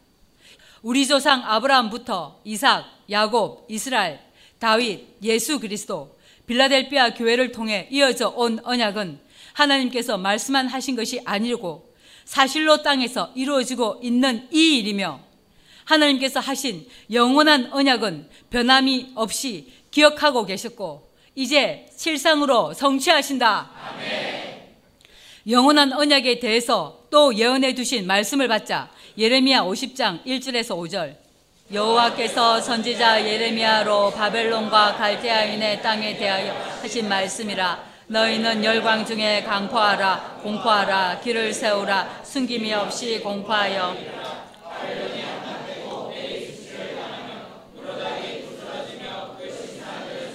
우리 조상 아브라함부터 이삭, 야곱, 이스라엘, 다윗, 예수 그리스도, 빌라델피아 교회를 통해 이어져 온 언약은 하나님께서 말씀만 하신 것이 아니고 사실로 땅에서 이루어지고 있는 이 일이며 하나님께서 하신 영원한 언약은 변함이 없이 기억하고 계셨고 이제 실상으로 성취하신다. 아멘. 영원한 언약에 대해서 또 예언해 두신 말씀을 받자 예레미야 50장 1절에서 5절. 여호와께서 선지자 예레미야로 바벨론과 갈대아인의 땅에 대하여 하신 말씀이라. 너희는 열광 중에 강포하라 공포하라 길을 세우라 숨김이 없이 공포하여.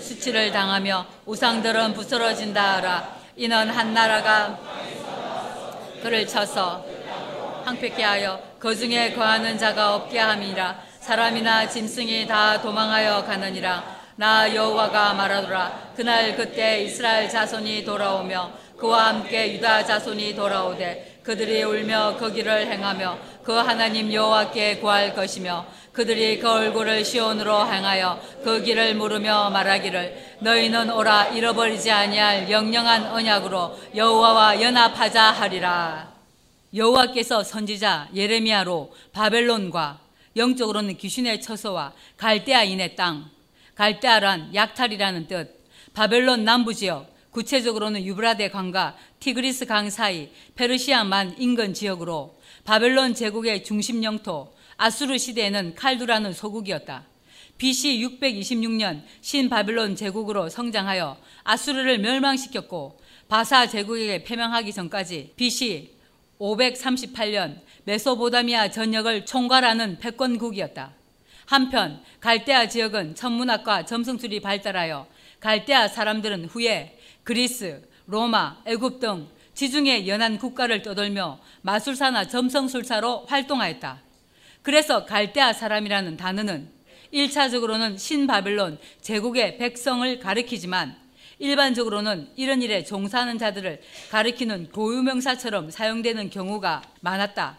수치를 당하며 우상들은 부스러진다 하라. 이는 한 나라가 그를 쳐서 황폐케 하여 그 중에 거하는 자가 없게 함이라. 사람이나 짐승이 다 도망하여 가느니라. 나 여호와가 말하노라. 그날 그때 이스라엘 자손이 돌아오며 그와 함께 유다 자손이 돌아오되 그들이 울며 그 길을 행하며 그 하나님 여호와께 구할 것이며 그들이 그 얼굴을 시온으로 향하여 그 길을 물으며 말하기를 너희는 오라 잃어버리지 아니할 영영한 언약으로 여호와와 연합하자 하리라. 여호와께서 선지자 예레미야로 바벨론과 영적으로는 귀신의 처소와 갈대아인의 땅, 갈대아란 약탈이라는 뜻, 바벨론 남부 지역, 구체적으로는 유브라데 강과 티그리스 강 사이 페르시아만 인근 지역으로 바벨론 제국의 중심 영토 아수르 시대에는 칼두라는 소국이었다. BC 626년 신바벨론 제국으로 성장하여 아수르를 멸망시켰고 바사 제국에게 패망하기 전까지 BC 538년 메소보다미아 전역을 총괄하는 패권국이었다. 한편 갈대아 지역은 천문학과 점성술이 발달하여 갈대아 사람들은 후에 그리스, 로마, 애굽 등 지중해 연안 국가를 떠돌며 마술사나 점성술사로 활동하였다. 그래서 갈대아 사람이라는 단어는 1차적으로는 신바벨론 제국의 백성을 가리키지만 일반적으로는 이런 일에 종사하는 자들을 가리키는 고유명사처럼 사용되는 경우가 많았다.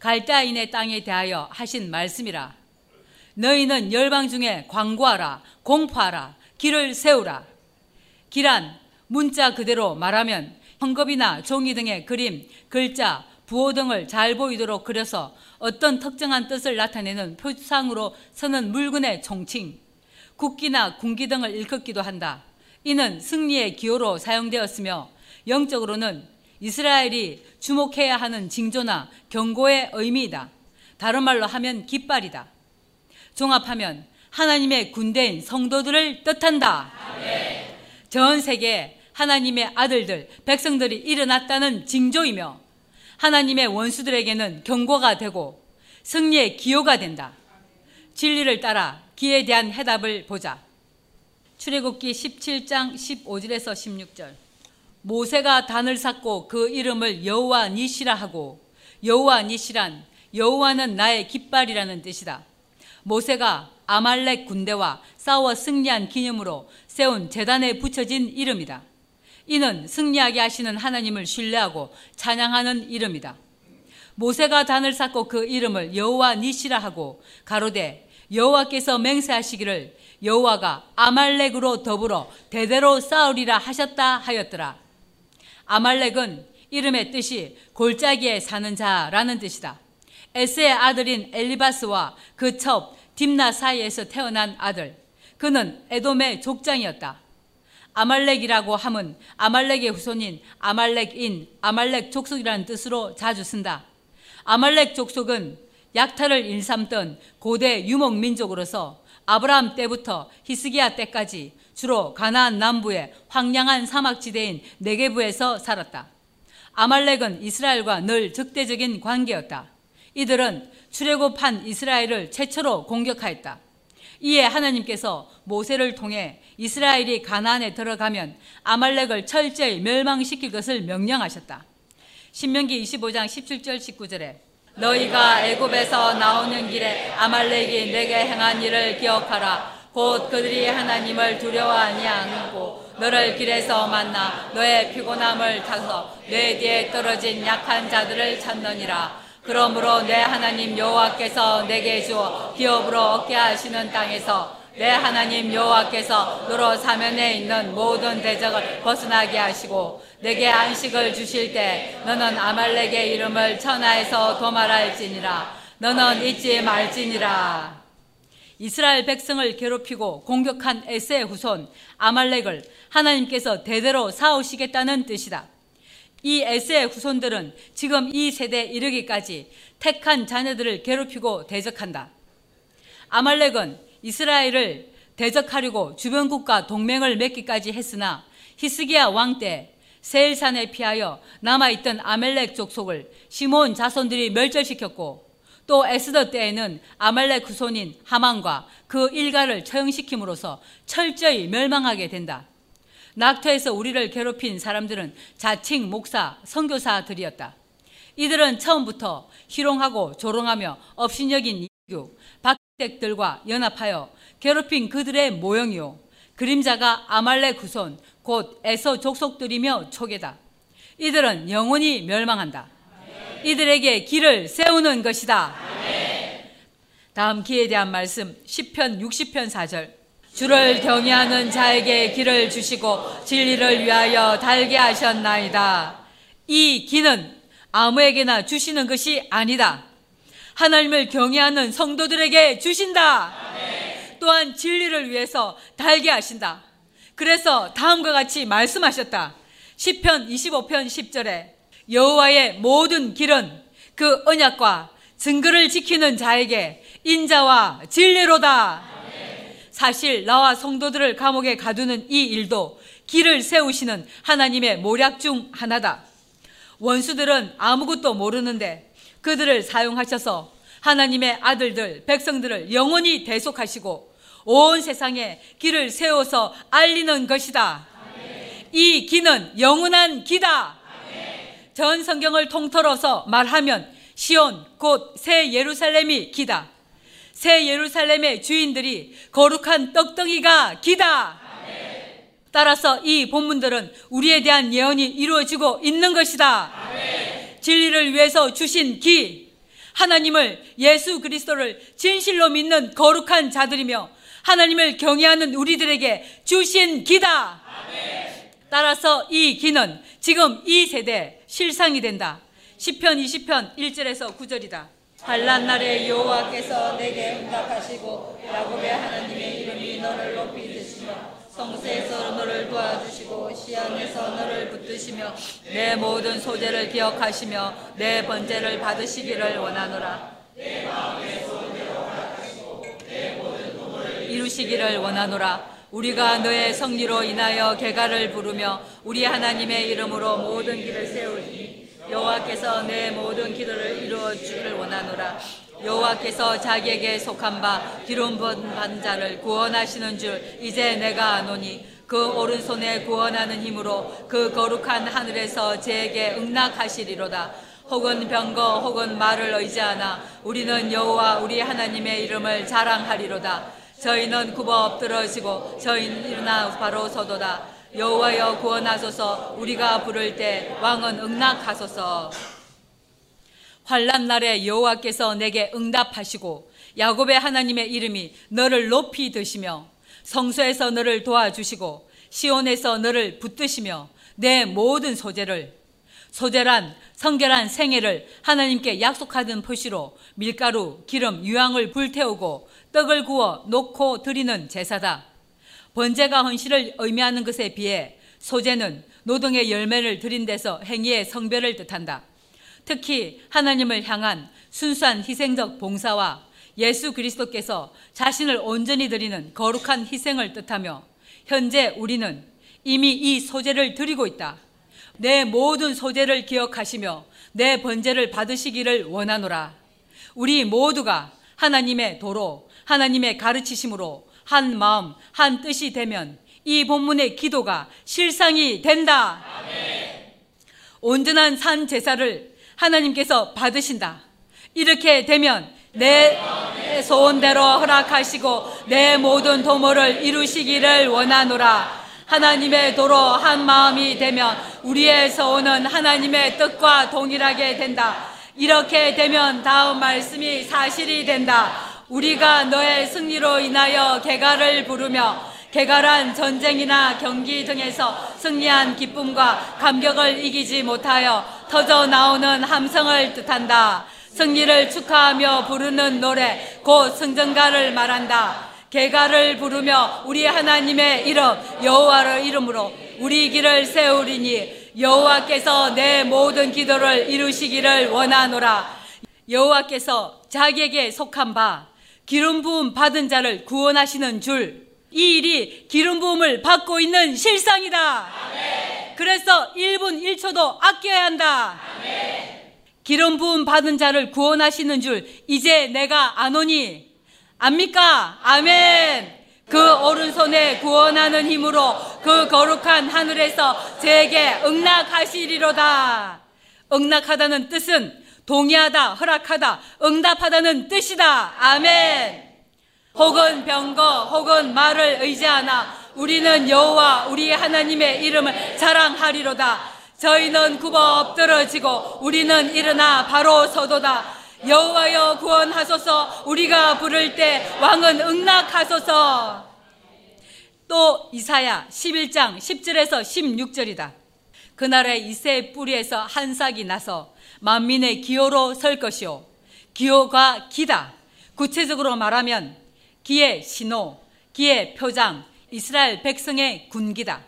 갈대아인의 땅에 대하여 하신 말씀이라. 너희는 열방 중에 광고하라, 공포하라, 길을 세우라. 기란 문자 그대로 말하면 헝겊이나 종이 등의 그림, 글자, 부호 등을 잘 보이도록 그려서 어떤 특정한 뜻을 나타내는 표상으로 서는 물건의 총칭, 국기나 군기 등을 일컫기도 한다. 이는 승리의 기호로 사용되었으며 영적으로는 이스라엘이 주목해야 하는 징조나 경고의 의미이다. 다른 말로 하면 깃발이다. 종합하면 하나님의 군대인 성도들을 뜻한다. 전 세계에 하나님의 아들들, 백성들이 일어났다는 징조이며 하나님의 원수들에게는 경고가 되고 승리의 기호가 된다. 진리를 따라 기에 대한 해답을 보자. 출애굽기 17장 15절에서 16절. 모세가 단을 쌓고 그 이름을 여호와 니시라 하고 여호와 니시란 여호와는 나의 깃발이라는 뜻이다. 모세가 아말렉 군대와 싸워 승리한 기념으로 세운 재단에 붙여진 이름이다. 이는 승리하게 하시는 하나님을 신뢰하고 찬양하는 이름이다. 모세가 단을 쌓고 그 이름을 여호와 니시라 하고 가로되 여호와께서 맹세하시기를 여호와가 아말렉으로 더불어 대대로 싸우리라 하셨다 하였더라. 아말렉은 이름의 뜻이 골짜기에 사는 자라는 뜻이다. 에스의 아들인 엘리바스와 그 첩 딥나 사이에서 태어난 아들. 그는 에돔의 족장이었다. 아말렉이라고 함은 아말렉의 후손인 아말렉인 아말렉 족속이라는 뜻으로 자주 쓴다. 아말렉 족속은 약탈을 일삼던 고대 유목 민족으로서 아브라함 때부터 히스기야 때까지 주로 가나안 남부의 황량한 사막 지대인 네게부에서 살았다. 아말렉은 이스라엘과 늘 적대적인 관계였다. 이들은 출애굽한 이스라엘을 최초로 공격하였다. 이에 하나님께서 모세를 통해 이스라엘이 가나안에 들어가면 아말렉을 철저히 멸망시킬 것을 명령하셨다. 신명기 25장 17절 19절에 너희가 애굽에서 나오는 길에 아말렉이 내게 행한 일을 기억하라. 곧 그들이 하나님을 두려워하지 않고 너를 길에서 만나 너의 피곤함을 타서 내 뒤에 떨어진 약한 자들을 찾느니라. 그러므로 내 하나님 여호와께서 내게 주어 기업으로 얻게 하시는 땅에서 내 하나님 여호와께서 너로 사면에 있는 모든 대적을 벗어나게 하시고 내게 안식을 주실 때 너는 아말렉의 이름을 천하에서 도말할지니라 너는 잊지 말지니라 이스라엘 백성을 괴롭히고 공격한 에스의 후손 아말렉을 하나님께서 대대로 사오시겠다는 뜻이다. 이 에스의 후손들은 지금 이 세대에 이르기까지 택한 자녀들을 괴롭히고 대적한다. 아말렉은 이스라엘을 대적하려고 주변국과 동맹을 맺기까지 했으나 히스기야 왕 때 세일산에 피하여 남아있던 아멜렉 족속을 시몬 자손들이 멸절시켰고 또 에스더 때에는 아말렉 후손인 하만과 그 일가를 처형시킴으로써 철저히 멸망하게 된다. 낙토에서 우리를 괴롭힌 사람들은 자칭 목사, 선교사들이었다. 이들은 처음부터 희롱하고 조롱하며 업신여긴 이유, 박댁들과 연합하여 괴롭힌 그들의 모형이요. 그림자가 아말렉 후손, 곧 에서 족속들이며 초계다. 이들은 영원히 멸망한다. 이들에게 길을 세우는 것이다. 다음 기에 대한 말씀 10편 60편 4절 주를 경외하는 자에게 길을 주시고 진리를 위하여 달게 하셨나이다. 이 기는 아무에게나 주시는 것이 아니다. 하나님을 경외하는 성도들에게 주신다. 또 또한 진리를 위해서 달게 하신다. 그래서 다음과 같이 말씀하셨다. 10편 25편 10절에 여호와의 모든 길은 그 언약과 증거를 지키는 자에게 인자와 진리로다. 사실 나와 성도들을 감옥에 가두는 이 일도 길을 세우시는 하나님의 모략 중 하나다. 원수들은 아무것도 모르는데 그들을 사용하셔서 하나님의 아들들, 백성들을 영원히 대속하시고 온 세상에 길을 세워서 알리는 것이다. 이 기는 영원한 기다. 전 성경을 통틀어서 말하면 시온 곧 새 예루살렘이 기다. 새 예루살렘의 주인들이 거룩한 떡덩이가 기다. 따라서 이 본문들은 우리에 대한 예언이 이루어지고 있는 것이다. 진리를 위해서 주신 기, 하나님을 예수 그리스도를 진실로 믿는 거룩한 자들이며 하나님을 경외하는 우리들에게 주신 기다. 따라서 이 기는 지금 이 세대 실상이 된다. 10편 20편 1절에서 9절이다. 환란 날에 여호와께서 내게 응답하시고 야곱의 하나님의 이름이 너를 높이 드시며 성세에서 너를 도와주시고 시안에서 너를 붙드시며 내 모든 소재를 기억하시며 내 번제를 받으시기를 원하노라. 이루시기를 원하노라. 우리가 너의 성리로 인하여 개가를 부르며 우리 하나님의 이름으로 모든 길을 세우니 여호와께서 내 모든 기도를 이루어 주기를 원하노라. 여호와께서 자기에게 속한 바 기름 부은 자를 구원하시는 줄 이제 내가 아노니 그 오른손에 구원하는 힘으로 그 거룩한 하늘에서 제게 응낙하시리로다. 혹은 병거 혹은 말을 의지하나 우리는 여호와 우리 하나님의 이름을 자랑하리로다. 저희는 굽어 엎드러지고 저희는 일어나 바로 서도다. 여호와여 구원하소서 우리가 부를 때 왕은 응낙하소서. 환란 날에 여호와께서 내게 응답하시고 야곱의 하나님의 이름이 너를 높이 드시며 성소에서 너를 도와주시고 시온에서 너를 붙드시며 내 모든 소재를 소재란 성결한 생애를 하나님께 약속하던 표시로 밀가루, 기름, 유황을 불태우고 떡을 구워 놓고 드리는 제사다. 번제가 헌신을 의미하는 것에 비해 소재는 노동의 열매를 드린 데서 행위의 성별을 뜻한다. 특히 하나님을 향한 순수한 희생적 봉사와 예수 그리스도께서 자신을 온전히 드리는 거룩한 희생을 뜻하며 현재 우리는 이미 이 소재를 드리고 있다. 내 모든 소재를 기억하시며 내 번제를 받으시기를 원하노라. 우리 모두가 하나님의 도로, 하나님의 가르치심으로 한 마음, 한 뜻이 되면 이 본문의 기도가 실상이 된다. 온전한 산 제사를 하나님께서 받으신다. 이렇게 되면 내 소원대로 허락하시고 내 모든 도모를 이루시기를 원하노라. 하나님의 도로 한 마음이 되면 우리의 소원은 하나님의 뜻과 동일하게 된다. 이렇게 되면 다음 말씀이 사실이 된다. 우리가 너의 승리로 인하여 개가를 부르며 개가란 전쟁이나 경기 등에서 승리한 기쁨과 감격을 이기지 못하여 터져 나오는 함성을 뜻한다. 승리를 축하하며 부르는 노래, 곧 승전가를 말한다. 개가를 부르며 우리 하나님의 이름 여호와의 이름으로 우리 길을 세우리니 여호와께서 내 모든 기도를 이루시기를 원하노라. 여호와께서 자기에게 속한 바 기름 부음 받은 자를 구원하시는 줄 이 일이 기름 부음을 받고 있는 실상이다. 그래서 1분 1초도 아껴야 한다. 기름 부음 받은 자를 구원하시는 줄 이제 내가 아노니 압니까? 아멘. 그 오른손에 구원하는 힘으로 그 거룩한 하늘에서 제게 응낙하시리로다. 응낙하다는 뜻은 동의하다, 허락하다, 응답하다는 뜻이다. 아멘. 혹은 병거, 혹은 말을 의지하나 우리는 여호와 우리 하나님의 이름을 자랑하리로다. 저희는 굽어 엎드러지고 우리는 일어나 바로 서도다. 여호와여 구원하소서. 우리가 부를 때 왕은 응낙하소서. 또 이사야 11장 10절에서 16절이다. 그날에 이새의 뿌리에서 한 싹이 나서 만민의 기호로 설 것이요 기호가 기다. 구체적으로 말하면 기의 신호, 기의 표장, 이스라엘 백성의 군기다.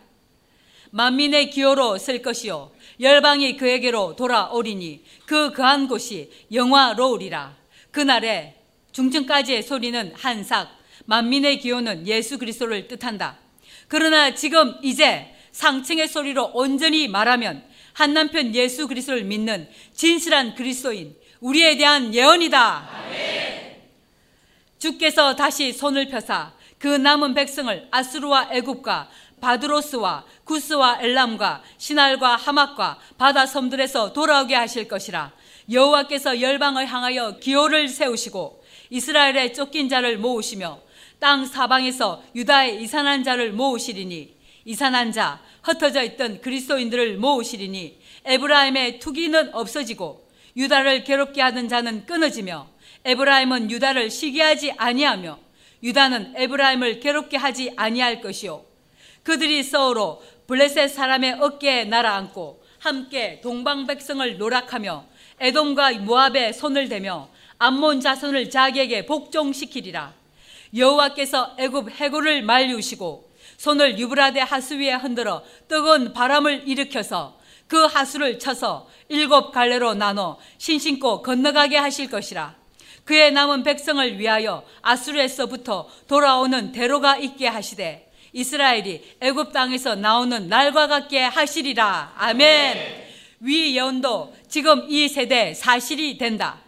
만민의 기호로 쓸 것이요 열방이 그에게로 돌아오리니 그 그한 곳이 영화로우리라. 그날에 중층까지의 소리는 한삭, 만민의 기호는 예수 그리스도를 뜻한다. 그러나 지금 이제 상층의 소리로 온전히 말하면 한 남편 예수 그리스도를 믿는 진실한 그리스도인 우리에 대한 예언이다. 주께서 다시 손을 펴사 그 남은 백성을 아수르와 애굽과 바드로스와 구스와 엘람과 시날과 하막과 바다 섬들에서 돌아오게 하실 것이라. 여호와께서 열방을 향하여 기호를 세우시고 이스라엘의 쫓긴 자를 모으시며 땅 사방에서 유다의 이산한 자를 모으시리니 이산한 자 흩어져 있던 그리스도인들을 모으시리니 에브라임의 투기는 없어지고 유다를 괴롭게 하던 자는 끊어지며 에브라임은 유다를 시기하지 아니하며 유다는 에브라임을 괴롭게 하지 아니할 것이요. 그들이 서로 블레셋 사람의 어깨에 날아앉고 함께 동방 백성을 노락하며 에돔과 모압에 손을 대며 암몬 자손을 자기에게 복종시키리라. 여호와께서 애굽 해골을 말리우시고 손을 유브라데 하수 위에 흔들어 뜨거운 바람을 일으켜서 그 하수를 쳐서 일곱 갈래로 나눠 신신고 건너가게 하실 것이라 그의 남은 백성을 위하여 아수르에서부터 돌아오는 대로가 있게 하시되 이스라엘이 애굽 땅에서 나오는 날과 같게 하시리라. 아멘. 위 예언도 지금 이 세대 사실이 된다.